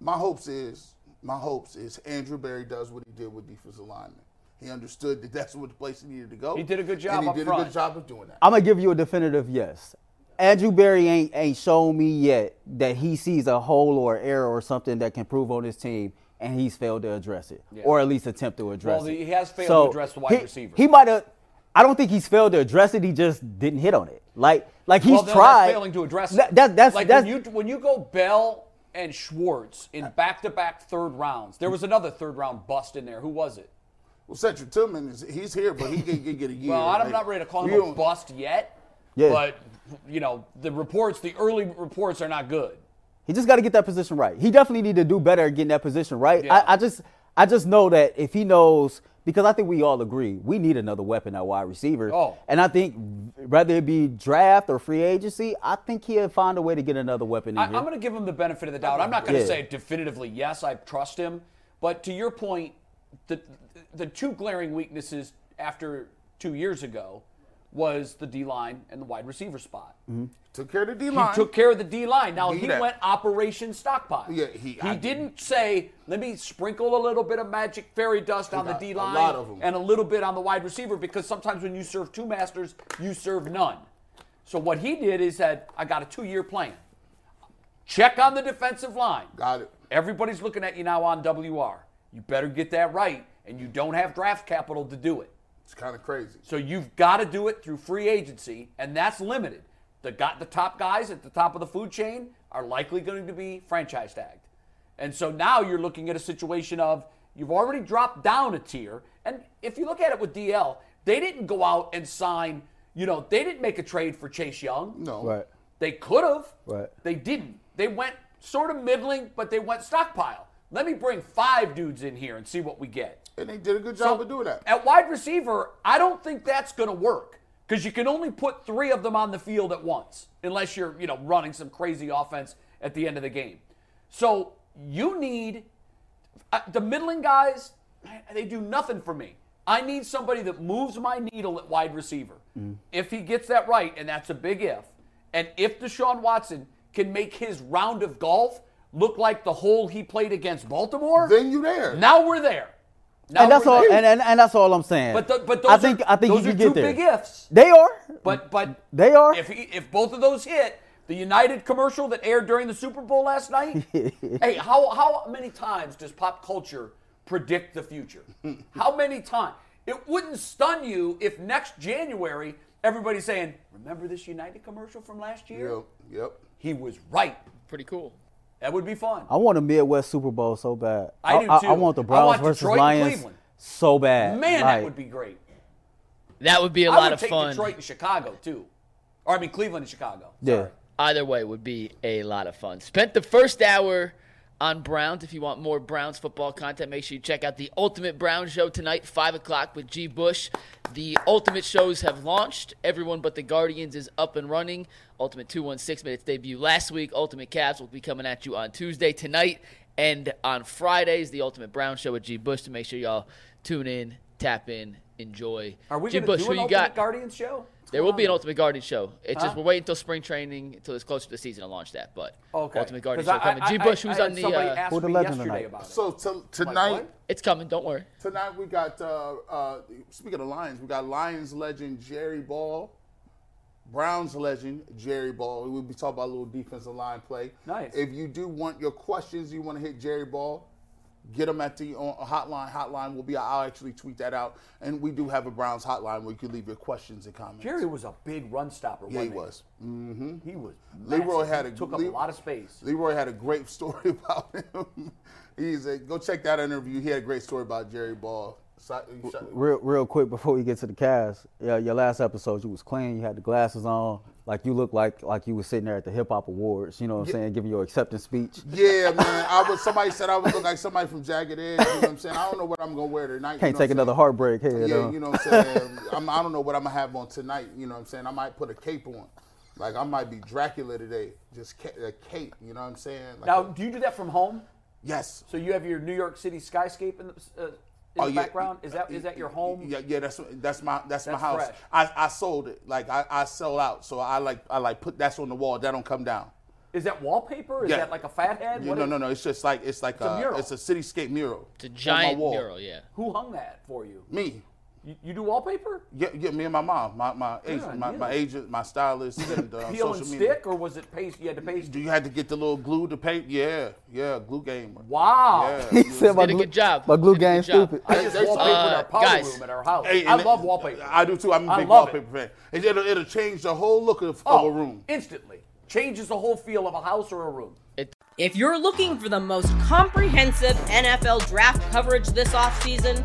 Speaker 3: My hopes is, my hopes is Andrew Berry does what he did with defensive linemen. He understood that that's what the place he needed to go.
Speaker 1: He did a good job
Speaker 3: And he
Speaker 1: up
Speaker 3: did a good job of doing that.
Speaker 2: I'm gonna give you a definitive yes. Andrew Berry ain't ain't shown me yet that he sees a hole or error or something that can prove on his team, and he's failed to address it, or at least attempt to address
Speaker 1: Well,
Speaker 2: it.
Speaker 1: he has failed
Speaker 2: So,
Speaker 1: to address the wide
Speaker 2: he-
Speaker 1: receiver.
Speaker 2: He might have. I don't think he's failed to address it. He just didn't hit on it. Like like he's
Speaker 1: well,
Speaker 2: tried.
Speaker 1: Failing to address
Speaker 2: That,
Speaker 1: it.
Speaker 2: that- that's
Speaker 1: like
Speaker 2: that's
Speaker 1: when you when you go Bell and Schwartz in uh, back-to-back third rounds. There was another third-round bust in there. Who was it?
Speaker 3: Well, Cedric Tillman is he's here, but he can, can get a year.
Speaker 1: Well, I'm
Speaker 3: Like,
Speaker 1: not ready to call
Speaker 3: we
Speaker 1: him a bust yet.
Speaker 2: Yeah.
Speaker 1: But you know, the reports, the early reports are not good.
Speaker 2: He just got to get that position right. He definitely need to do better at getting that position right.
Speaker 1: Yeah.
Speaker 2: I, I just, I just know that if he knows, because I think we all agree, we need another weapon at wide receiver.
Speaker 1: Oh.
Speaker 2: And I think whether it be draft or free agency, I think he'll find a way to get another weapon in
Speaker 1: I,
Speaker 2: here.
Speaker 1: I'm going to give him the benefit of the doubt. I'm not going to
Speaker 2: Yeah.
Speaker 1: say definitively yes, I trust him. But to your point, the the two glaring weaknesses after two years ago was the D line and the wide receiver spot. Mm-hmm.
Speaker 3: Took care of the D
Speaker 1: He
Speaker 3: line.
Speaker 1: took care of the D line. Now he
Speaker 3: that.
Speaker 1: went Operation Stockpile.
Speaker 3: Yeah, he-
Speaker 1: he
Speaker 3: I-
Speaker 1: didn't say, "Let me sprinkle a little bit of magic fairy dust on the D line
Speaker 3: lot of 'em.
Speaker 1: and a little bit on the wide receiver," because sometimes when you serve two masters, you serve none. So what he did is that "I got a two-year plan. Check on the defensive line.
Speaker 3: Got it.
Speaker 1: Everybody's looking at you now on WR. You better get that right, and you don't have draft capital to do it."
Speaker 3: It's kind of crazy.
Speaker 1: So you've got to do it through free agency, and that's limited. The got the top guys at the top of the food chain are likely going to be franchise tagged. And so now you're looking at a situation of you've already dropped down a tier. And if you look at it with DL, they didn't go out and sign, you know, they didn't make a trade for Chase Young.
Speaker 3: No.
Speaker 2: right.
Speaker 1: They could have.
Speaker 2: Right.
Speaker 1: They didn't. They went sort of middling, but they went stockpile. Let me bring five dudes in here and see what we get.
Speaker 3: And they did a good job of doing that.
Speaker 1: At wide receiver, I don't think that's going to work because you can only put three of them on the field at once, unless you're, you know, running some crazy offense at the end of the game. So you need uh, the middling guys. They do nothing for me. I need somebody that moves my needle at wide receiver. If he gets that right, and that's a big if, and if Deshaun Watson can make his round of golf look like the hole he played against Baltimore,
Speaker 3: Then you're there.
Speaker 1: now we're there. Now
Speaker 2: and that's all. And, and, and that's all I'm saying.
Speaker 1: but the, but those
Speaker 2: I think
Speaker 1: are,
Speaker 2: I think
Speaker 1: those
Speaker 2: you
Speaker 1: are
Speaker 2: get
Speaker 1: two
Speaker 2: there.
Speaker 1: big ifs.
Speaker 2: They are.
Speaker 1: But but
Speaker 2: They are.
Speaker 1: If he, if both of those hit, the United commercial that aired during the Super Bowl last night. hey, how how many times does pop culture predict the future? how many times? It wouldn't stun you if next January everybody's saying, "Remember this United commercial from last year?"
Speaker 3: Yep. Yep.
Speaker 1: He was right.
Speaker 4: Pretty cool.
Speaker 1: That would be fun.
Speaker 2: I want a Midwest Super Bowl so bad.
Speaker 1: I do too.
Speaker 2: I want the Browns
Speaker 1: want
Speaker 2: versus
Speaker 1: Detroit and
Speaker 2: Lions
Speaker 1: Cleveland.
Speaker 2: so bad.
Speaker 1: Man,
Speaker 2: Like,
Speaker 1: that would be great.
Speaker 4: That would be a
Speaker 1: I
Speaker 4: lot
Speaker 1: would
Speaker 4: of
Speaker 1: take
Speaker 4: fun.
Speaker 1: Detroit and Chicago too, or I mean Cleveland and Chicago.
Speaker 2: Yeah.
Speaker 1: Sorry.
Speaker 4: Either way would be a lot of fun. Spent the first hour on Browns. If you want more Browns football content, make sure you check out the Ultimate Browns Show tonight, 5 o'clock with G. Bush. The Ultimate shows have launched. Everyone but the Guardians is up and running. Ultimate 216 made its debut last week. Ultimate Cavs will be coming at you on Tuesday, tonight, and on Fridays, the Ultimate Browns Show with G. Bush. To make sure y'all tune in, tap in, enjoy.
Speaker 1: Are we
Speaker 4: G.
Speaker 1: going to
Speaker 4: Bush,
Speaker 1: do
Speaker 4: who
Speaker 1: an
Speaker 4: you
Speaker 1: Ultimate
Speaker 4: got?
Speaker 1: Guardians show? What's
Speaker 4: There will be an? Ultimate Guardian show. It's
Speaker 1: Huh?
Speaker 4: just we're waiting until spring training until it's closer to the season to launch that. But
Speaker 1: Okay.
Speaker 4: Ultimate Guardian
Speaker 1: 'Cause
Speaker 4: show
Speaker 1: I-
Speaker 4: coming.
Speaker 1: I-
Speaker 4: G.
Speaker 1: I-
Speaker 4: Bush,
Speaker 1: I
Speaker 4: who's
Speaker 1: had
Speaker 4: on the?
Speaker 1: somebody
Speaker 4: Uh,
Speaker 2: Who the legend tonight?
Speaker 1: about it.
Speaker 3: So t-
Speaker 1: I'm like,
Speaker 3: tonight,
Speaker 4: it's coming. Don't worry.
Speaker 3: tonight we got. Uh, uh, speaking of Lions, we got Lions legend Jerry Ball, Browns legend Jerry Ball. We'll be talking about a little defensive line play.
Speaker 1: Nice.
Speaker 3: If you do want your questions, you want to hit Jerry Ball. Get them at the uh, hotline. Hotline will be. I'll actually tweet that out, and we do have a Browns hotline where you can leave your questions and comments.
Speaker 1: Jerry was a big run stopper.
Speaker 3: yeah, he
Speaker 1: wasn't
Speaker 3: was. Mm-hmm.
Speaker 1: He was.
Speaker 3: Leroy
Speaker 1: massive.
Speaker 3: had
Speaker 1: He
Speaker 3: a
Speaker 1: took up
Speaker 3: Le-
Speaker 1: a lot of space.
Speaker 3: Leroy had a great story about him. He's a, go check that interview. He had a great story about Jerry Ball. So-
Speaker 2: Real, real quick before we get to the cast, yeah, your last episode you was clean. You had the glasses on, like you look like like you was sitting there at the hip hop awards. You know what I'm saying, giving your acceptance speech.
Speaker 3: Yeah, man. I was somebody said I would look like somebody from Jagged Edge. You know what I'm saying? I don't know what I'm gonna wear tonight.
Speaker 2: Can't
Speaker 3: know
Speaker 2: take another
Speaker 3: saying?
Speaker 2: heartbreak here.
Speaker 3: Yeah,
Speaker 2: though.
Speaker 3: you know what I'm saying. I'm, I don't know what I'm gonna have on tonight. You know what I'm saying? I might put a cape on. Like I might be Dracula today. Just ca- a cape. You know what I'm saying? Like
Speaker 1: Now,
Speaker 3: a-
Speaker 1: do you do that from home?
Speaker 3: yes.
Speaker 1: So you have your New York City skyscape in the, uh, in
Speaker 3: Oh,
Speaker 1: the
Speaker 3: yeah.
Speaker 1: background? Is that is that your home?
Speaker 3: Yeah, yeah. That's that's my that's, my house.
Speaker 1: fresh.
Speaker 3: I, I sold it. Like I, I sell out. So I like I like put that's on the wall. That don't come down.
Speaker 1: Is that wallpaper? Is
Speaker 3: Yeah.
Speaker 1: that like a fat head?
Speaker 3: Yeah, no,
Speaker 1: is-
Speaker 3: no, no. It's just like it's like
Speaker 1: a
Speaker 3: a,
Speaker 1: mural.
Speaker 3: it's a cityscape mural.
Speaker 4: It's a giant
Speaker 3: wall.
Speaker 4: mural. Yeah.
Speaker 1: Who hung that for you?
Speaker 3: Me.
Speaker 1: You, you do wallpaper?
Speaker 3: Yeah, yeah, me and my mom, my my agent,
Speaker 1: on
Speaker 3: my,
Speaker 1: you.
Speaker 3: my agent, my stylist, and uh,
Speaker 1: Peel
Speaker 3: social
Speaker 1: and
Speaker 3: media.
Speaker 1: stick, or was it paste? You had to paste.
Speaker 3: Do you had to get the little glue to paint? Yeah, yeah, glue game.
Speaker 1: Wow.
Speaker 3: Yeah.
Speaker 2: he said my
Speaker 4: Did a
Speaker 2: glue,
Speaker 4: good job.
Speaker 2: My glue
Speaker 4: Did
Speaker 2: game
Speaker 4: good job.
Speaker 2: stupid.
Speaker 1: I just
Speaker 3: They- they-
Speaker 1: wallpapered
Speaker 4: Uh,
Speaker 1: our powder
Speaker 4: guys.
Speaker 1: room at our house.
Speaker 3: Hey,
Speaker 1: I love
Speaker 3: it-
Speaker 1: wallpaper.
Speaker 3: I do too. I'm a big
Speaker 1: love it.
Speaker 3: wallpaper fan. It, it'll, it'll change the whole look of,
Speaker 1: oh,
Speaker 3: of a room.
Speaker 1: instantly changes the whole feel of a house or a room.
Speaker 5: If you're looking for the most comprehensive NFL draft coverage this offseason,